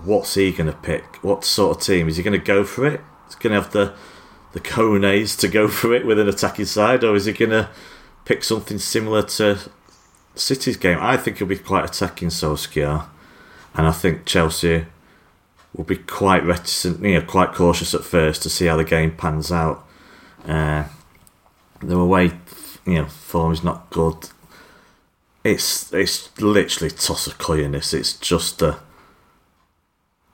what's he going to pick? What sort of team is he going to go for it? He's going to have the the Kones to go for it with an attacking side, or is he going to pick something similar to City's game? I think he'll be quite attacking Solskjaer, and I think Chelsea will be quite reticent, you know, quite cautious at first to see how the game pans out. Uh, the away, you know, form is not good. it's it's literally toss a coin. It's just a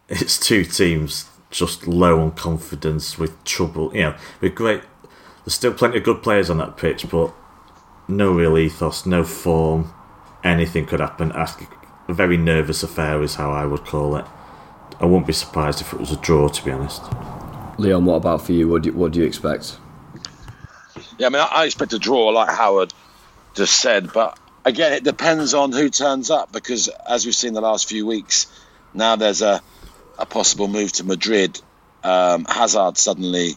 it's two teams just low on confidence with trouble. You know, with great. There's still plenty of good players on that pitch, but no real ethos, no form. Anything could happen. A very nervous affair is how I would call it. I wouldn't be surprised if it was a draw, to be honest. Leon, what about for you? What do you, what do you expect? Yeah, I mean, I expect a draw, like Howard just said, but again, it depends on who turns up because, as we've seen the last few weeks, now there's a, a possible move to Madrid. Um, Hazard suddenly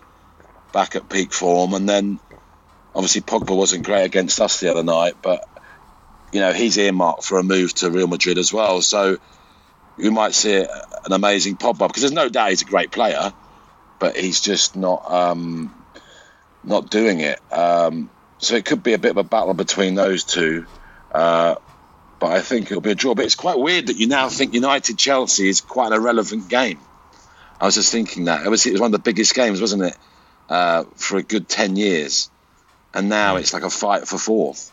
back at peak form, and then obviously Pogba wasn't great against us the other night, but you know he's earmarked for a move to Real Madrid as well. So we might see an amazing Pogba because there's no doubt he's a great player, but he's just not um, not doing it. Um, so it could be a bit of a battle between those two. Uh, but I think it'll be a draw. But it's quite weird that you now think United Chelsea is quite an irrelevant game. I was just thinking that. Was, it was one of the biggest games, wasn't it, uh, for a good 10 years. And now it's like a fight for fourth.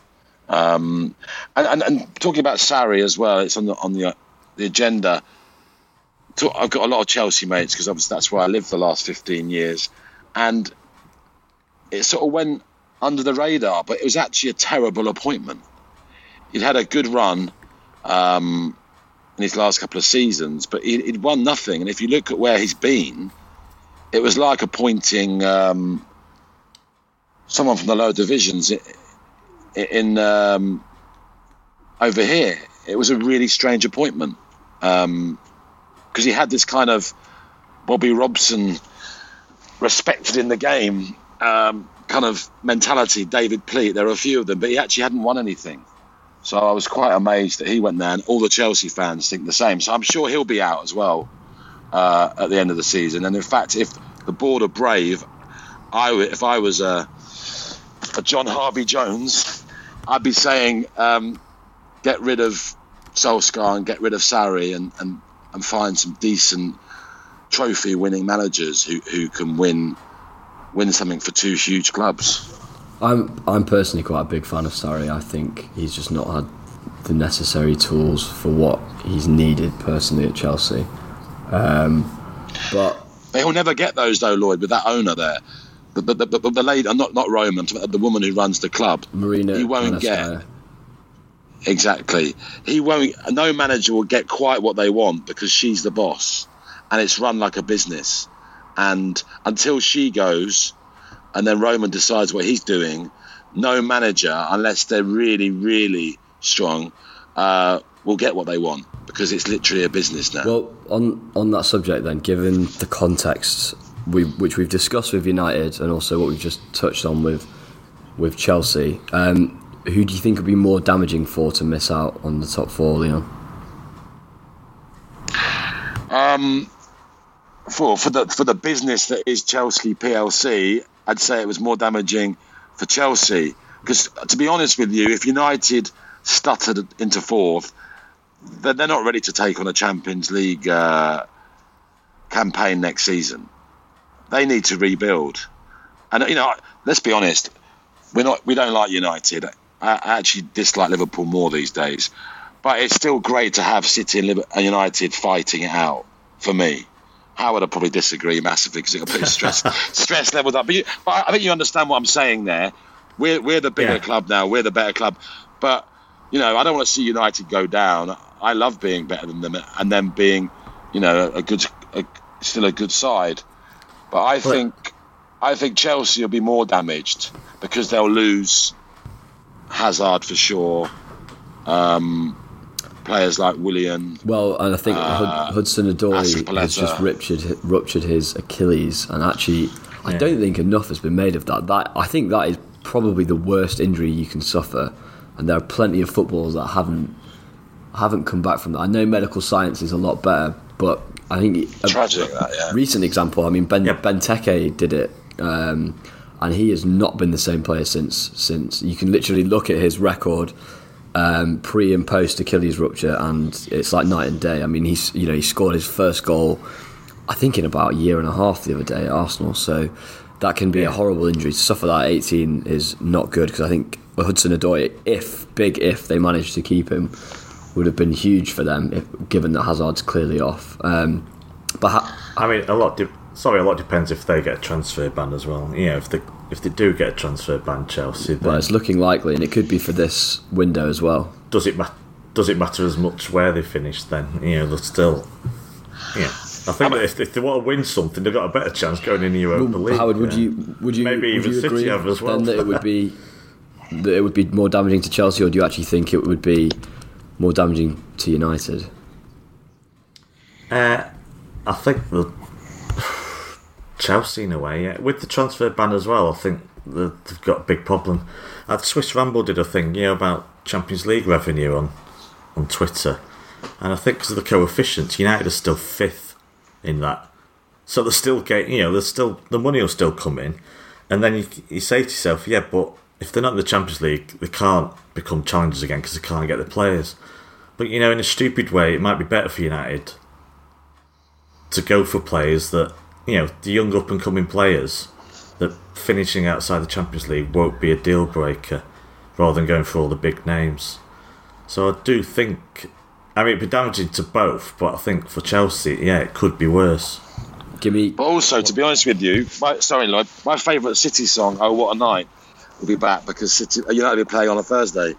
Um, and, and, and, talking about Sarri as well, it's on the, on the, uh, the agenda. I've got a lot of Chelsea mates because obviously that's where I lived the last 15 years. And it sort of went under the radar, but it was actually a terrible appointment. He'd had a good run um, in his last couple of seasons, but he, would won nothing. And if you look at where he's been, it was like appointing um, someone from the lower divisions in, in um, over here. It was a really strange appointment because um, he had this kind of Bobby Robson respected in the game um, kind of mentality, David Pleat. There are a few of them, but he actually hadn't won anything. So I was quite amazed that he went there, and all the Chelsea fans think the same. So I'm sure he'll be out as well uh, at the end of the season. And in fact, if the board are brave, I if I was a, a John Harvey Jones, I'd be saying um, get rid of Solskjaer and get rid of Sarri and, and, and find some decent trophy winning managers who, who can win win something for two huge clubs. I'm I'm personally quite a big fan of Sarri. I think he's just not had the necessary tools for what he's needed personally at Chelsea. Um, but he'll never get those though, Lloyd, with that owner there. But the, the, the, the lady, not not Roman, the woman who runs the club. Marina. He won't get. Exactly. He won't. No manager will get quite what they want because she's the boss, and it's run like a business. And until she goes, and then Roman decides what he's doing, no manager, unless they're really, really strong, uh, will get what they want because it's literally a business now. Well, on on that subject, then, given the context we which we've discussed with United and also what we've just touched on with with Chelsea, um, who do you think would be more damaging for to miss out on the top four, Leon? Um, for for the for the business that is Chelsea PLC, I'd say it was more damaging for Chelsea because to be honest with you, if United stuttered into fourth, then they're not ready to take on a Champions League uh, campaign next season. They need to rebuild, and you know, let's be honest, we're not we don't like United. I actually dislike Liverpool more these days, but it's still great to have City and United fighting it out for me. Howard would probably disagree massively because it'll put stress stress levels up. But, you, but, I think you understand what I'm saying there. We're we're the bigger yeah. club now. We're the better club. But you know, I don't want to see United go down. I love being better than them and them being, you know, a good, a, still a good side. But I think, I think Chelsea will be more damaged because they'll lose Hazard for sure. Um, players like Willian. Well, and I think uh, Hudson Odoi has just ruptured ruptured his Achilles, and actually, I don't think enough has been made of that. That I think that is probably the worst injury you can suffer, and there are plenty of footballers that haven't haven't come back from that. I know medical science is a lot better, but I think a tragic that yeah. recent example. I mean, Ben yep. Benteke did it. Um, and he has not been the same player since. Since you can literally look at his record um, pre and post Achilles rupture, and it's like night and day. I mean, he's you know he scored his first goal, I think in about a year and a half the other day at Arsenal. So that can be a horrible injury. To suffer that at 18 is not good because I think Hudson Odoi, if big if they managed to keep him, would have been huge for them. If, given that Hazard's clearly off. Um, but ha- I mean, a lot. De- sorry, a lot depends if they get a transfer ban as well. You know, if they if they do get a transfer ban, Chelsea, then well, it's looking likely, and it could be for this window as well. does it ma- does it matter as much where they finish? Then you know, they're still. Yeah, I think that if, if they want to win something, they've got a better chance going in the Europa League. Howard, would yeah. you would you Maybe would even you City have as well. then that it would be that it would be more damaging to Chelsea, or do you actually think it would be more damaging to United? Uh, I think the Chelsea in a way, yeah. With the transfer ban as well, I think they've got a big problem. Uh, Swiss Ramble did a thing, you know, about Champions League revenue on on Twitter, and I think because of the coefficients, United are still fifth in that. So they're still getting, you know, there's still the money will still come in, and then you, you say to yourself, yeah, but if they're not in the Champions League, they can't become challengers again because they can't get the players. But you know, in a stupid way, it might be better for United to go for players that you know the young up and coming players that finishing outside the Champions League won't be a deal breaker rather than going for all the big names. So I do think I mean it'd be damaging to both, but I think for Chelsea, yeah, it could be worse. Give me But also, to be honest with you, my, sorry, Lloyd, my favourite City song, "Oh What a Night," will be back because City United will be playing on a Thursday.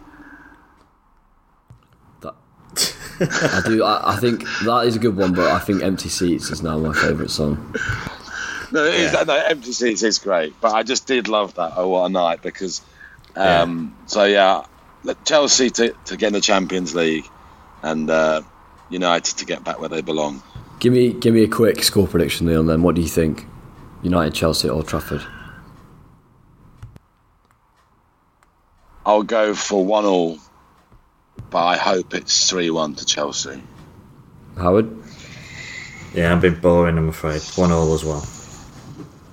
that. I do. I, I think that is a good one, but I think "Empty Seats" is now my favourite song. No, it is, Yeah. no, empty seats is great, but I just did love that. Oh, what a night! Because, um, so yeah, Chelsea to, to get in the Champions League, and uh, United to get back where they belong. Give me give me a quick score prediction, Leon. Then what do you think? United, Chelsea, at Old Trafford. I'll go for one all, but I hope it's three one to Chelsea. Howard. Yeah, a bit boring, I'm afraid. One all as well.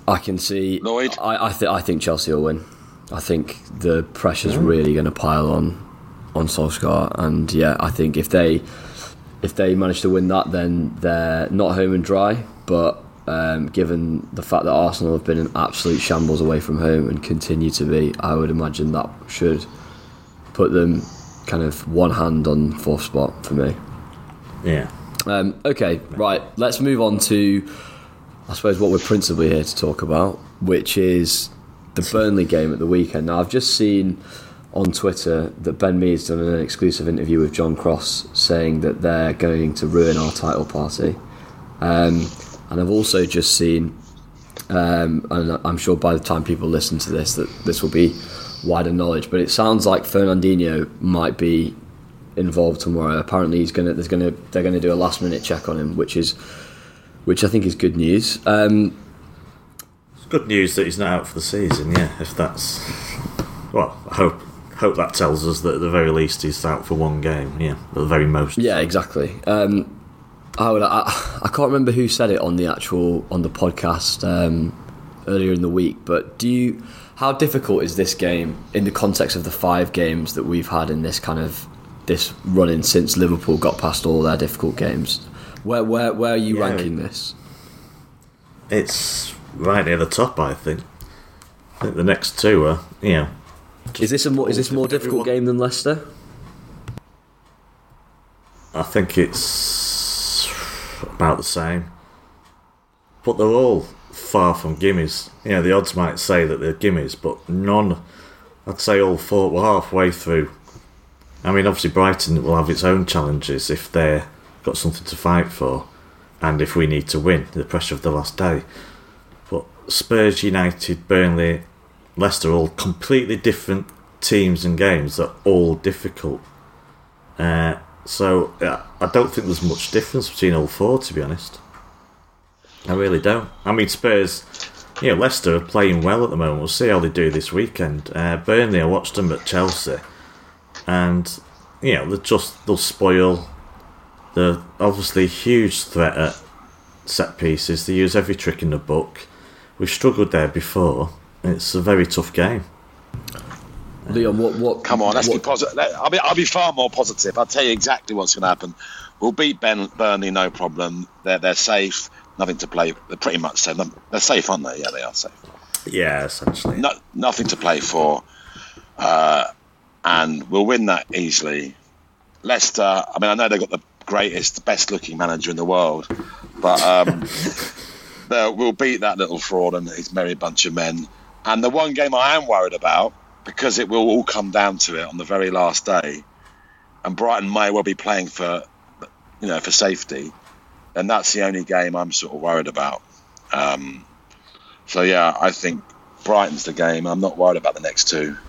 I can see. Lloyd? I I, th- I think Chelsea will win. I think the pressure's really going to pile on on Solskjaer, and yeah, I think if they if they manage to win that, then they're not home and dry. But um, given the fact that Arsenal have been in absolute shambles away from home and continue to be, I would imagine that should put them kind of one hand on fourth spot for me. Yeah. Um, okay, right. Let's move on to, I suppose, what we're principally here to talk about, which is the Burnley game at the weekend. Now, I've just seen on Twitter that Ben Mee's done an exclusive interview with John Cross saying that they're going to ruin our title party. Um, and I've also just seen, um, and I'm sure by the time people listen to this, that this will be wider knowledge. But it sounds like Fernandinho might be involved tomorrow. Apparently, he's gonna. There's gonna. They're gonna do a last minute check on him, which is, which I think is good news. Um, It's good news that he's not out for the season, yeah, if that's well, I hope hope that tells us that at the very least he's out for one game, yeah. At the very most. yeah, exactly. Um, I, would, I I can't remember who said it on the actual on the podcast um, earlier in the week, but do you? How difficult is this game in the context of the five games that we've had in this kind of this running since Liverpool got past all their difficult games? Where where where are you Yeah. ranking this? It's right near the top, I think. I think the next two are, you know, Is this a more is this more Everyone- difficult game than Leicester? I think it's about the same. But they're all far from gimmies. You know, the odds might say that they're gimmies, but none. I'd say all four were halfway through. I mean, obviously Brighton will have its own challenges if they've got something to fight for, and if we need to win, the pressure of the last day. But Spurs, United, Burnley, Leicester, all completely different teams and games that are all difficult. Uh, so yeah, I don't think there's much difference between all four, to be honest. I really don't. I mean, Spurs, you know, Leicester are playing well at the moment. We'll see how they do this weekend. Uh, Burnley, I watched them at Chelsea, and you know, they just they'll spoil. They're obviously huge threat at set pieces. They use every trick in the book. We've struggled there before. It's a very tough game. Leon, what what? Come on, let's be positive. I'll be, I'll be far more positive. I'll tell you exactly what's going to happen. We'll beat ben, Burnley, no problem. They're they're safe. Nothing to play. They're pretty much safe. They're safe, aren't they? Yeah, they are safe. Yeah, essentially. no, nothing to play for, uh, and we'll win that easily. Leicester, I mean, I know they've got the greatest, best looking manager in the world, but um, we'll beat that little fraud and his merry bunch of men. And the one game I am worried about, because it will all come down to it on the very last day, and Brighton may well be playing for, you know, for safety, and that's the only game I'm sort of worried about. Um, so yeah, I think Brighton's the game. I'm not worried about the next two.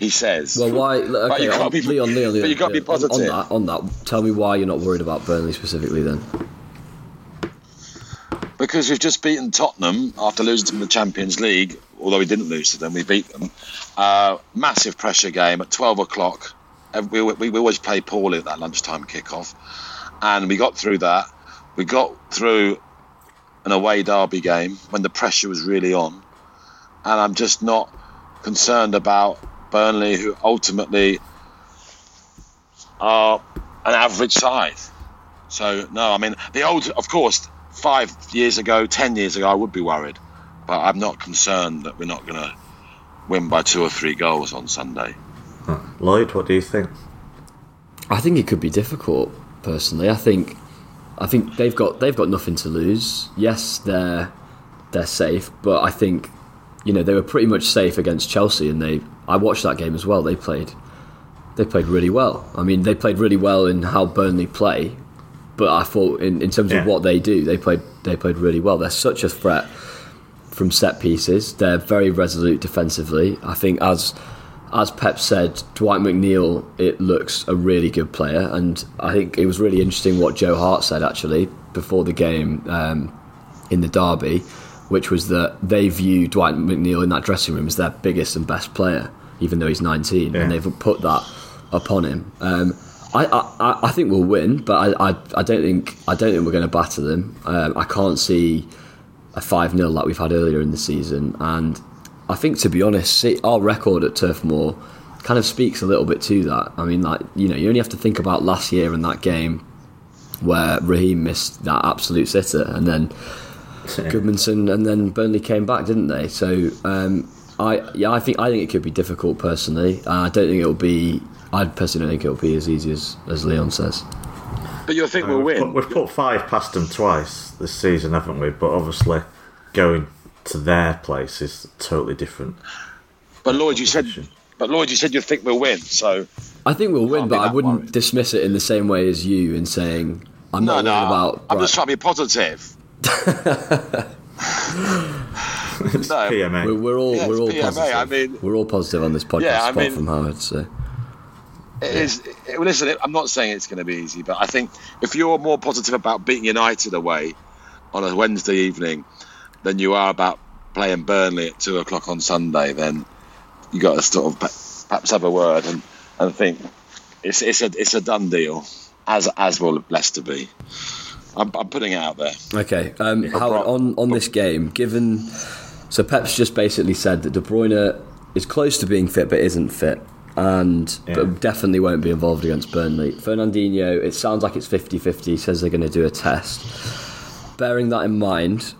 He says. Well, why? Okay, you can't on, be- Leon, Leon, Leon. but you can't be Leon, on- positive. On, that, on that, tell me why you're not worried about Burnley specifically. Then, because we've just beaten Tottenham after losing to them in the Champions League. Although we didn't lose to them, we beat them. Uh, massive pressure game at 12 o'clock. Uh, We, we, we always play poorly at that lunchtime kickoff, and we got through that. We got through an away derby game when the pressure was really on, and I'm just not concerned about Burnley, who ultimately are an average side. So no, I mean the old, of course, five years ago, ten years ago, I would be worried, but I'm not concerned that we're not going to win by two or three goals on Sunday. Lloyd, what do you think? I think it could be difficult. Personally, I think, I think they've got they've got nothing to lose. Yes, they're they're safe, but I think, you know, they were pretty much safe against Chelsea, and they. I watched that game as well. They played, they played really well. I mean, they played really well in how Burnley play, but I thought in, in terms Yeah. of what they do, they played they played really well. They're such a threat from set pieces. They're very resolute defensively. I think as as Pep said, Dwight McNeil it looks a really good player, and I think it was really interesting what Joe Hart said actually before the game um, in the derby, which was that they view Dwight McNeil in that dressing room as their biggest and best player, even though he's 19, Yeah. and they've put that upon him. Um, I, I, I think we'll win, but I, I, I don't think I don't think we're going to batter them. Um, I can't see a 5 0 like we've had earlier in the season. And I think, to be honest, see, our record at Turf Moor kind of speaks a little bit to that. I mean, like, you know, you only have to think about last year and that game where Raheem missed that absolute sitter and then Gudmundsson and then Burnley came back, didn't they? So, um, I yeah, I think I think it could be difficult personally. Uh, I don't think it'll be. I personally don't think it'll be as easy as, as Leon says. But you think we'll We've win? put, we've put five past them twice this season, haven't we? But obviously, going to their place is totally different. But Lloyd, you said. But Lloyd, you said you think we'll win. So I think we'll win, but I wouldn't worried. dismiss it in the same way as you in saying I'm no, not no, worried about. I'm just trying to be positive. It's No. PMA. we're, we're all Yeah, we're all PMA, positive. I mean- we're all positive on this podcast, Yeah, I apart mean- from Howard. So It is. It, well, listen, I'm not saying it's going to be easy, but I think if you're more positive about beating United away on a Wednesday evening than you are about playing Burnley at two o'clock on Sunday, then you got to sort of perhaps have a word and, and think it's it's a it's a done deal, as as will Leicester be. I'm, I'm putting it out there. okay, um, Howard, Bro- on on this game, given so Pep's just basically said that De Bruyne is close to being fit but isn't fit. And Yeah. but definitely won't be involved against Burnley. Fernandinho, it sounds like it's 50 50. Says they're going to do a test. Bearing that in mind,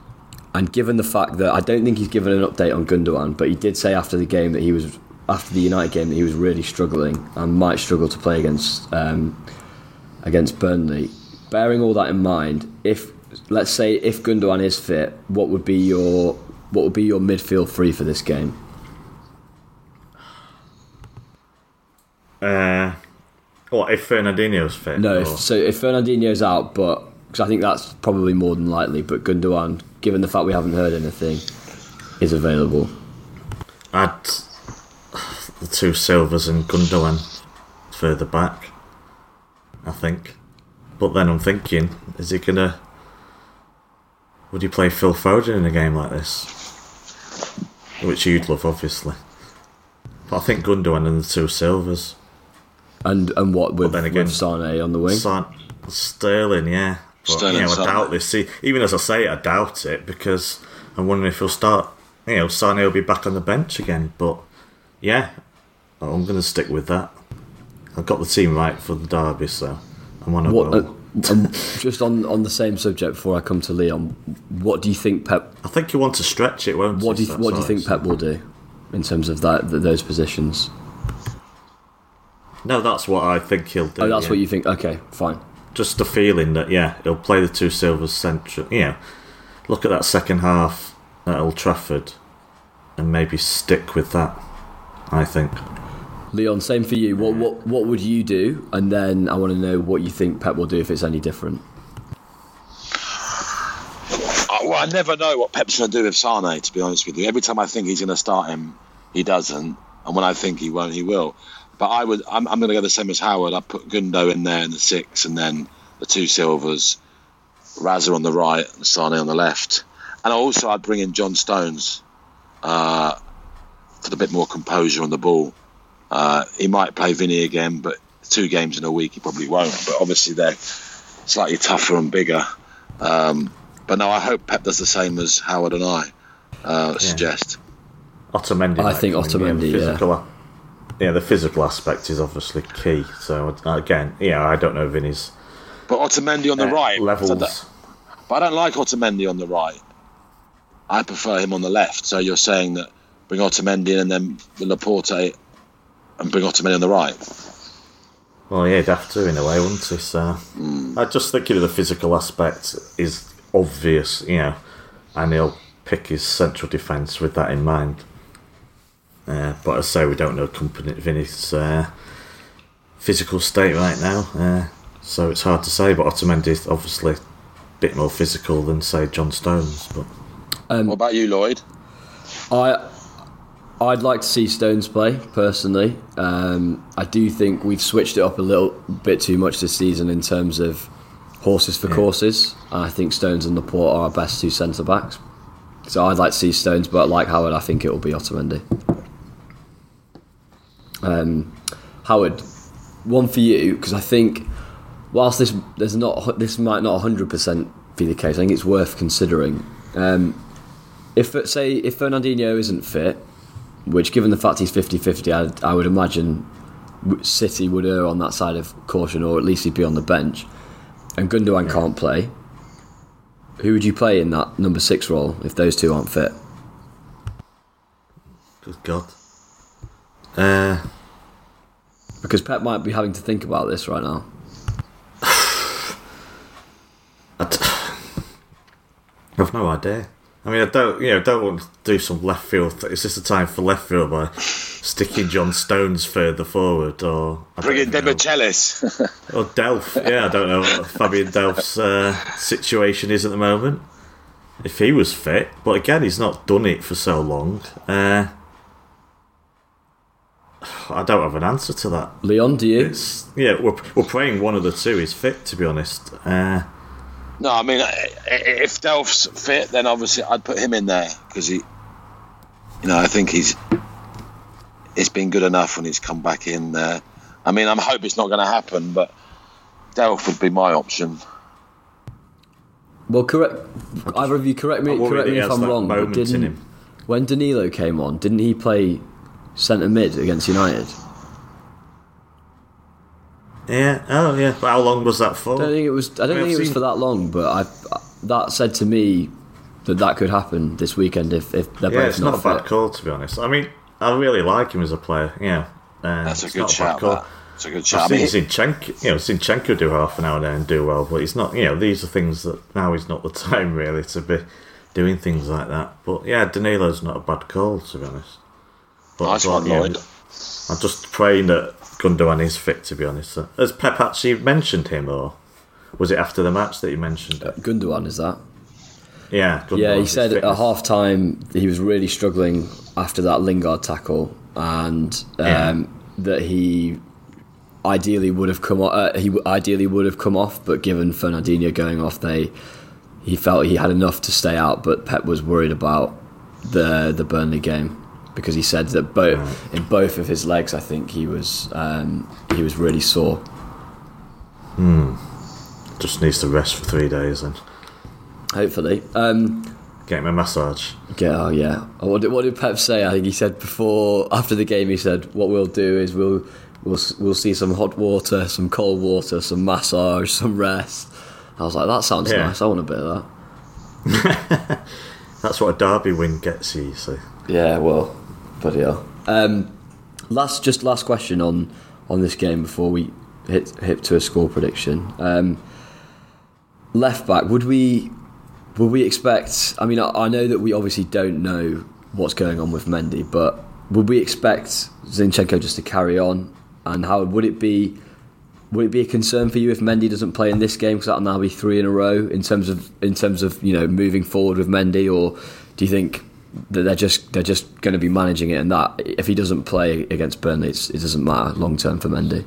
and given the fact that I don't think he's given an update on Gundogan, but he did say after the game that he was after the United game that he was really struggling and might struggle to play against um, against Burnley. Bearing all that in mind, if let's say if Gundogan is fit, what would be your what would be your midfield three for this game? Uh, what if Fernandinho's fit? No, if, so if Fernandinho's out, but because I think that's probably more than likely, but Gundogan, given the fact we haven't heard anything, is available. Add the two Silvers and Gundogan further back. I think, but then I'm thinking, is he gonna? Would he play Phil Foden in a game like this? Which you'd love, obviously. But I think Gundogan and the two Silvers. And and what with, then again- with Sane on the wing? San- Sterling, yeah. But, you know, I doubt this. See, even as I say it, I doubt it because I'm wondering if he'll start. You know, Sane will be back on the bench again. But yeah, I'm going to stick with that. I've got the team right for the derby, so I'm on a What roll. uh, um, just on, on the same subject before I come to Leon, what do you think Pep? I think you want to stretch it, won't What do you? you, That's what do you think. Pep will do in terms of that th- those positions? No, that's what I think he'll do. Oh, that's yeah. what you think. Okay, fine. Just the feeling that yeah, he'll play the two Silvers central. Yeah, look at that second half at Old Trafford, and maybe stick with that. I think. Leon, same for you. What what what would you do? And then I want to know what you think Pep will do if it's any different. Uh, well, I never know what Pep's going to do with Sane. To be honest with you, every time I think he's going to start him, he doesn't, and when I think he won't, he will. But I would, I'm, I'm going to go the same as Howard. I put Gundo in there in the six, and then the two Silvas, Razza on the right, and Sane on the left, and also I'd bring in John Stones uh, for the bit more composure on the ball. Uh, he might play Vinny again, but two games in a week he probably won't. But obviously they're slightly tougher and bigger. Um, but no, I hope Pep does the same as Howard and I uh, suggest. Otamendi. I might think come in, Otamendi, yeah. physical a- yeah, the physical aspect is obviously key. So again, yeah, I don't know Vinny's But Otamendi on the uh, right, levels. but I don't like Otamendi on the right. I prefer him on the left. So you're saying that bring Otamendi in and then Laporte and bring Otamendi on the right. Well, yeah, he'd have to in a way, wouldn't he? So I just think you know, the physical aspect is obvious, you know, and he'll pick his central defence with that in mind. Uh, but as I say, we don't know Kompany Vinny's uh, physical state right now, uh, so it's hard to say. But Otamendi is obviously a bit more physical than say John Stones, but. What about you, Lloyd? I I'd like to see Stones play personally. Um, I do think we've switched it up a little bit too much this season in terms of horses for courses. I think Stones and Laporte are our best two centre backs. So I'd like to see Stones, but like Howard, I think it will be Otamendi. Um, Howard, one for you because I think whilst this there's not this might not hundred percent be the case, I think it's worth considering. Um, if say if Fernandinho isn't fit, which given the fact he's 50-50, I, I would imagine City would err on that side of caution, or at least he'd be on the bench. And Gundogan can't play. Who would you play in that number six role if those two aren't fit? Good God. Uh, Because Pep might be having to think about this right now. I d- I've no idea. I mean, I don't, you know, don't want to do some left field. Th- is this the time for left field by sticking John Stones further forward, or I Bring in don't know. Demichelis. or Delph? Yeah, I don't know what Fabian Delph's uh, situation is at the moment. If he was fit, but again, he's not done it for so long. Uh, I don't have an answer to that. Leon, do you? It's yeah, we're we're praying one of the two is fit. To be honest, uh, no, I mean, i- i- if Delph's fit, then obviously I'd put him in there because he, you know, I think he's it's been good enough when he's come back in there. I mean, I'm hope it's not going to happen, but Delph would be my option. Well, correct. Either of you correct me. Correct me if I'm wrong. But didn't him. when Danilo came on, didn't he play centre mid against United? yeah. Oh yeah. But how long was that for? I don't think it was. I don't I've think it was for that long. But I that said to me that that could happen this weekend if if they're Yeah, both it's not, not, a bad fit. call to be honest. I mean, I really like him as a player. Yeah, uh, That's a good not shout. bad call. That. It's a good I've shout. I mean, seen Zinchenko, you know, Zinchenko do half an hour there and do well, but he's not. You know, these are things that now is not the time really to be doing things like that. But yeah, Danilo's not a bad call to be honest. But nice but, one, yeah, Lloyd. I'm just praying that Gundogan is fit. To be honest, has Pep actually mentioned him, or was it after the match that he mentioned it? Gundogan is that? Yeah, Yeah, he Gundogan's said at fitness. half time he was really struggling after that Lingard tackle, and um, Yeah. that he ideally would have come off. Uh, he ideally would have come off, but given Fernandinho going off, they he felt he had enough to stay out. But Pep was worried about the the Burnley game because he said that both in both of his legs, I think he was um, he was really sore. Hmm. Just needs to rest for three days and Hopefully. Um, get him a massage. Yeah, oh yeah. Oh, What did, what did Pep say? I think he said before, after the game, he said, "What we'll do is we'll we'll we'll see some hot water, some cold water, some massage, some rest. I was like, that sounds Yeah. nice. I want a bit of that. That's what a derby win gets you. You see. Yeah, well, bloody. Um, last, just last question on on this game before we hit hit to a score prediction. Um, left back, would we would we expect? I mean, I, I know that we obviously don't know what's going on with Mendy, but would we expect Zinchenko just to carry on? And how would it be? Would it be a concern for you if Mendy doesn't play in this game? Because that'll now be three in a row in terms of in terms of you know moving forward with Mendy, or do you think they're just they're just going to be managing it, and that if he doesn't play against Burnley, it doesn't matter long term for Mendy?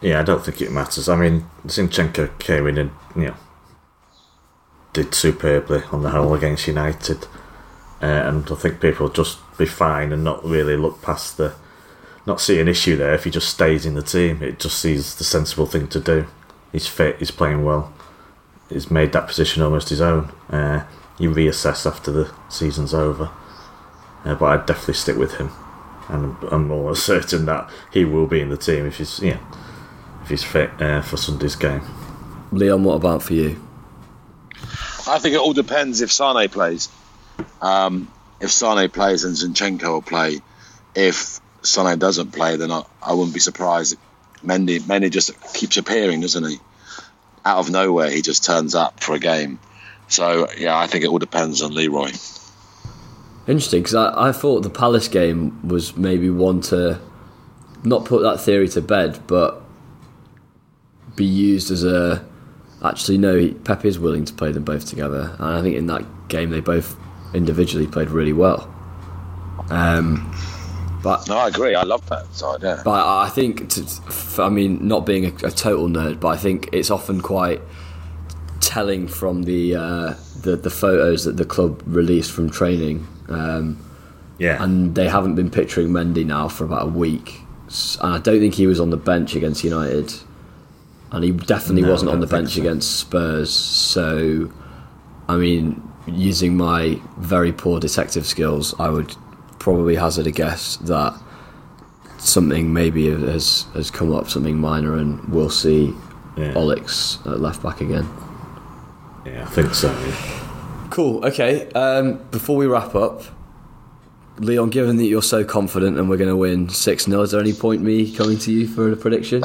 Yeah, I don't think it matters. I mean, Zinchenko came in and you know did superbly on the whole against United, uh, and I think people just be fine and not really look past the, not see an issue there if he just stays in the team. It just sees the sensible thing to do. He's fit. He's playing well. He's made that position almost his own. Uh, you reassess after the season's over, uh, but I'd definitely stick with him, and I'm almost certain that he will be in the team if he's yeah if he's fit uh, for Sunday's game. Leon, what about for you? I think it all depends if Sane plays. Um, if Sane plays and Zinchenko will play. If Sane doesn't play, then I, I wouldn't be surprised. Mendy, Mendy just keeps appearing, doesn't he? Out of nowhere, he just turns up for a game. So yeah, I think it all depends on Leroy. Interesting, because I, I thought the Palace game was maybe one to not put that theory to bed, but be used as a. Actually, no, Pep is willing to play them both together, and I think in that game they both individually played really well. Um, but No, I agree. I love that side. Yeah. but I think, to, I mean, not being a, a total nerd, but I think it's often quite telling from the uh, the, the photos that the club released from training. Um, Yeah, and they haven't been picturing Mendy now for about a week. And I don't think he was on the bench against United, and he definitely No, wasn't on the bench so. against Spurs. So, I mean, using my very poor detective skills, I would probably hazard a guess that something maybe has has come up, something minor, and we'll see yeah, Olix at left back again. Yeah, I think so. yeah. Cool. Okay. Um, before we wrap up, Leon, given that you're so confident and we're going to win six 0 is there any point me coming to you for a prediction?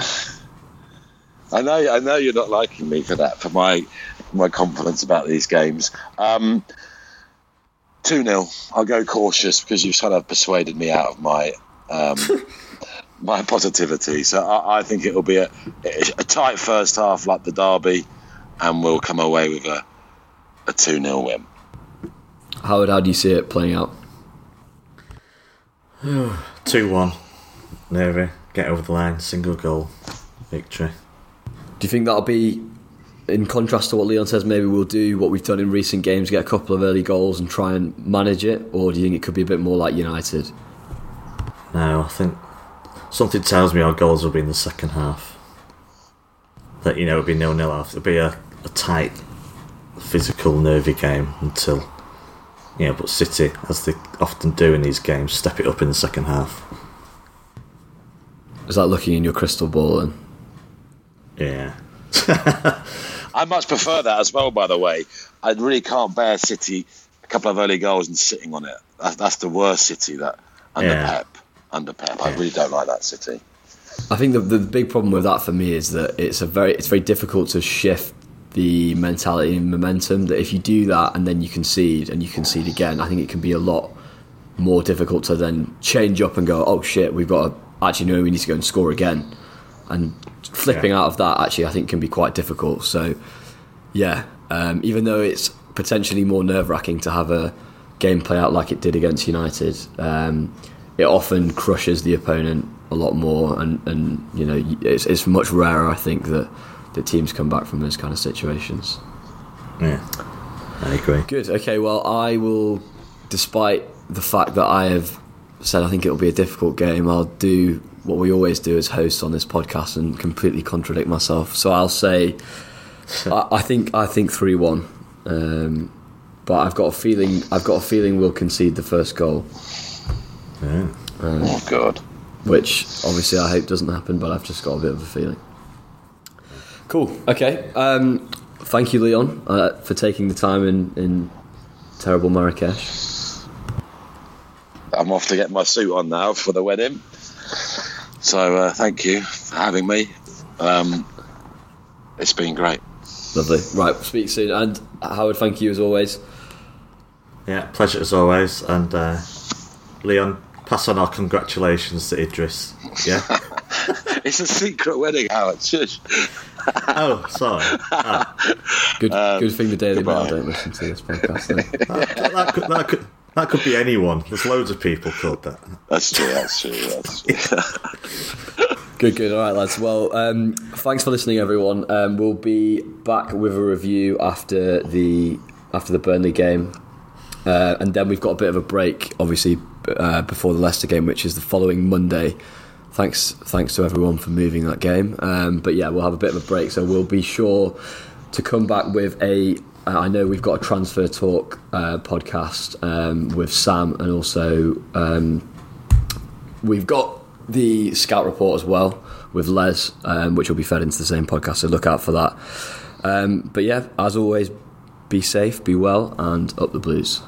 I know, I know you're not liking me for that, for my my confidence about these games. Um, Two 0 I'll go cautious because you've kind of persuaded me out of my um, my positivity. So I, I think it'll be a, a tight first half like the derby, and we'll come away with a a two 0 win. Howard, how do you see it playing out? Two one, Navy get over the line, single goal victory. Do you think that'll be in contrast to what Leon says? Maybe we'll do what we've done in recent games, get a couple of early goals and try and manage it, or do you think it could be a bit more like United? No, I think something tells me our goals will be in the second half. That you know it'll be nil nil after. It'll be a, a tight, physical, nervy game until you know. But City, as they often do in these games, step it up in the second half. Is that looking in your crystal ball? And Yeah, I much prefer that as well. By the way, I really can't bear City a couple of early goals and sitting on it. That's, that's the worst City that under Yeah. Pep. Under Pep, I really don't like that City. I think the, the big problem with that for me is that it's a very it's very difficult to shift the mentality and momentum. That if you do that and then you concede and you concede again, I think it can be a lot more difficult to then change up and go, oh shit, we've got to actually no, we need to go and score again. And flipping Yeah. out of that actually, I think can be quite difficult. So yeah, um, even though it's potentially more nerve wracking to have a game play out like it did against United, um, it often crushes the opponent a lot more, and, and you know it's, it's much rarer, I think, that that teams come back from those kind of situations. yeah, I agree. Good. Okay. Well, I will, despite the fact that I have said I think it'll be a difficult game, I'll do what we always do as hosts on this podcast and completely contradict myself. So I'll say, I, I think I think three one, um, but I've got a feeling I've got a feeling we'll concede the first goal. Yeah. Oh God. which obviously I hope doesn't happen, but I've just got a bit of a feeling. Cool. Okay. Um, thank you, Leon, uh, for taking the time in, in terrible Marrakesh. I'm off to get my suit on now for the wedding. So uh, thank you for having me. Um, it's been great. Lovely. Right. Speak soon. And Howard, thank you as always. Yeah, pleasure as always. And uh, Leon, pass on our congratulations to Idris. Yeah. it's a secret wedding, Howard. Shush. oh, sorry. Ah. Good. Um, good thing the Daily Mail don't listen to this podcast. then. That, that could, that, could, that could be anyone. There's loads of people called that. That's true. That's true. That's true. Good, good. All right, lads. Well, um, thanks for listening, everyone. Um, we'll be back with a review after the after the Burnley game, uh, and then we've got a bit of a break, obviously, uh, before the Leicester game, which is the following Monday. Thanks, thanks to everyone for moving that game. Um, but yeah, we'll have a bit of a break, so we'll be sure to come back with a. Uh, I know we've got a transfer talk uh, podcast um, with Sam and also um, We've got the scout report as well with Les, um, which will be fed into the same podcast, so look out for that. Um, but yeah, as always, be safe, be well, and up the blues.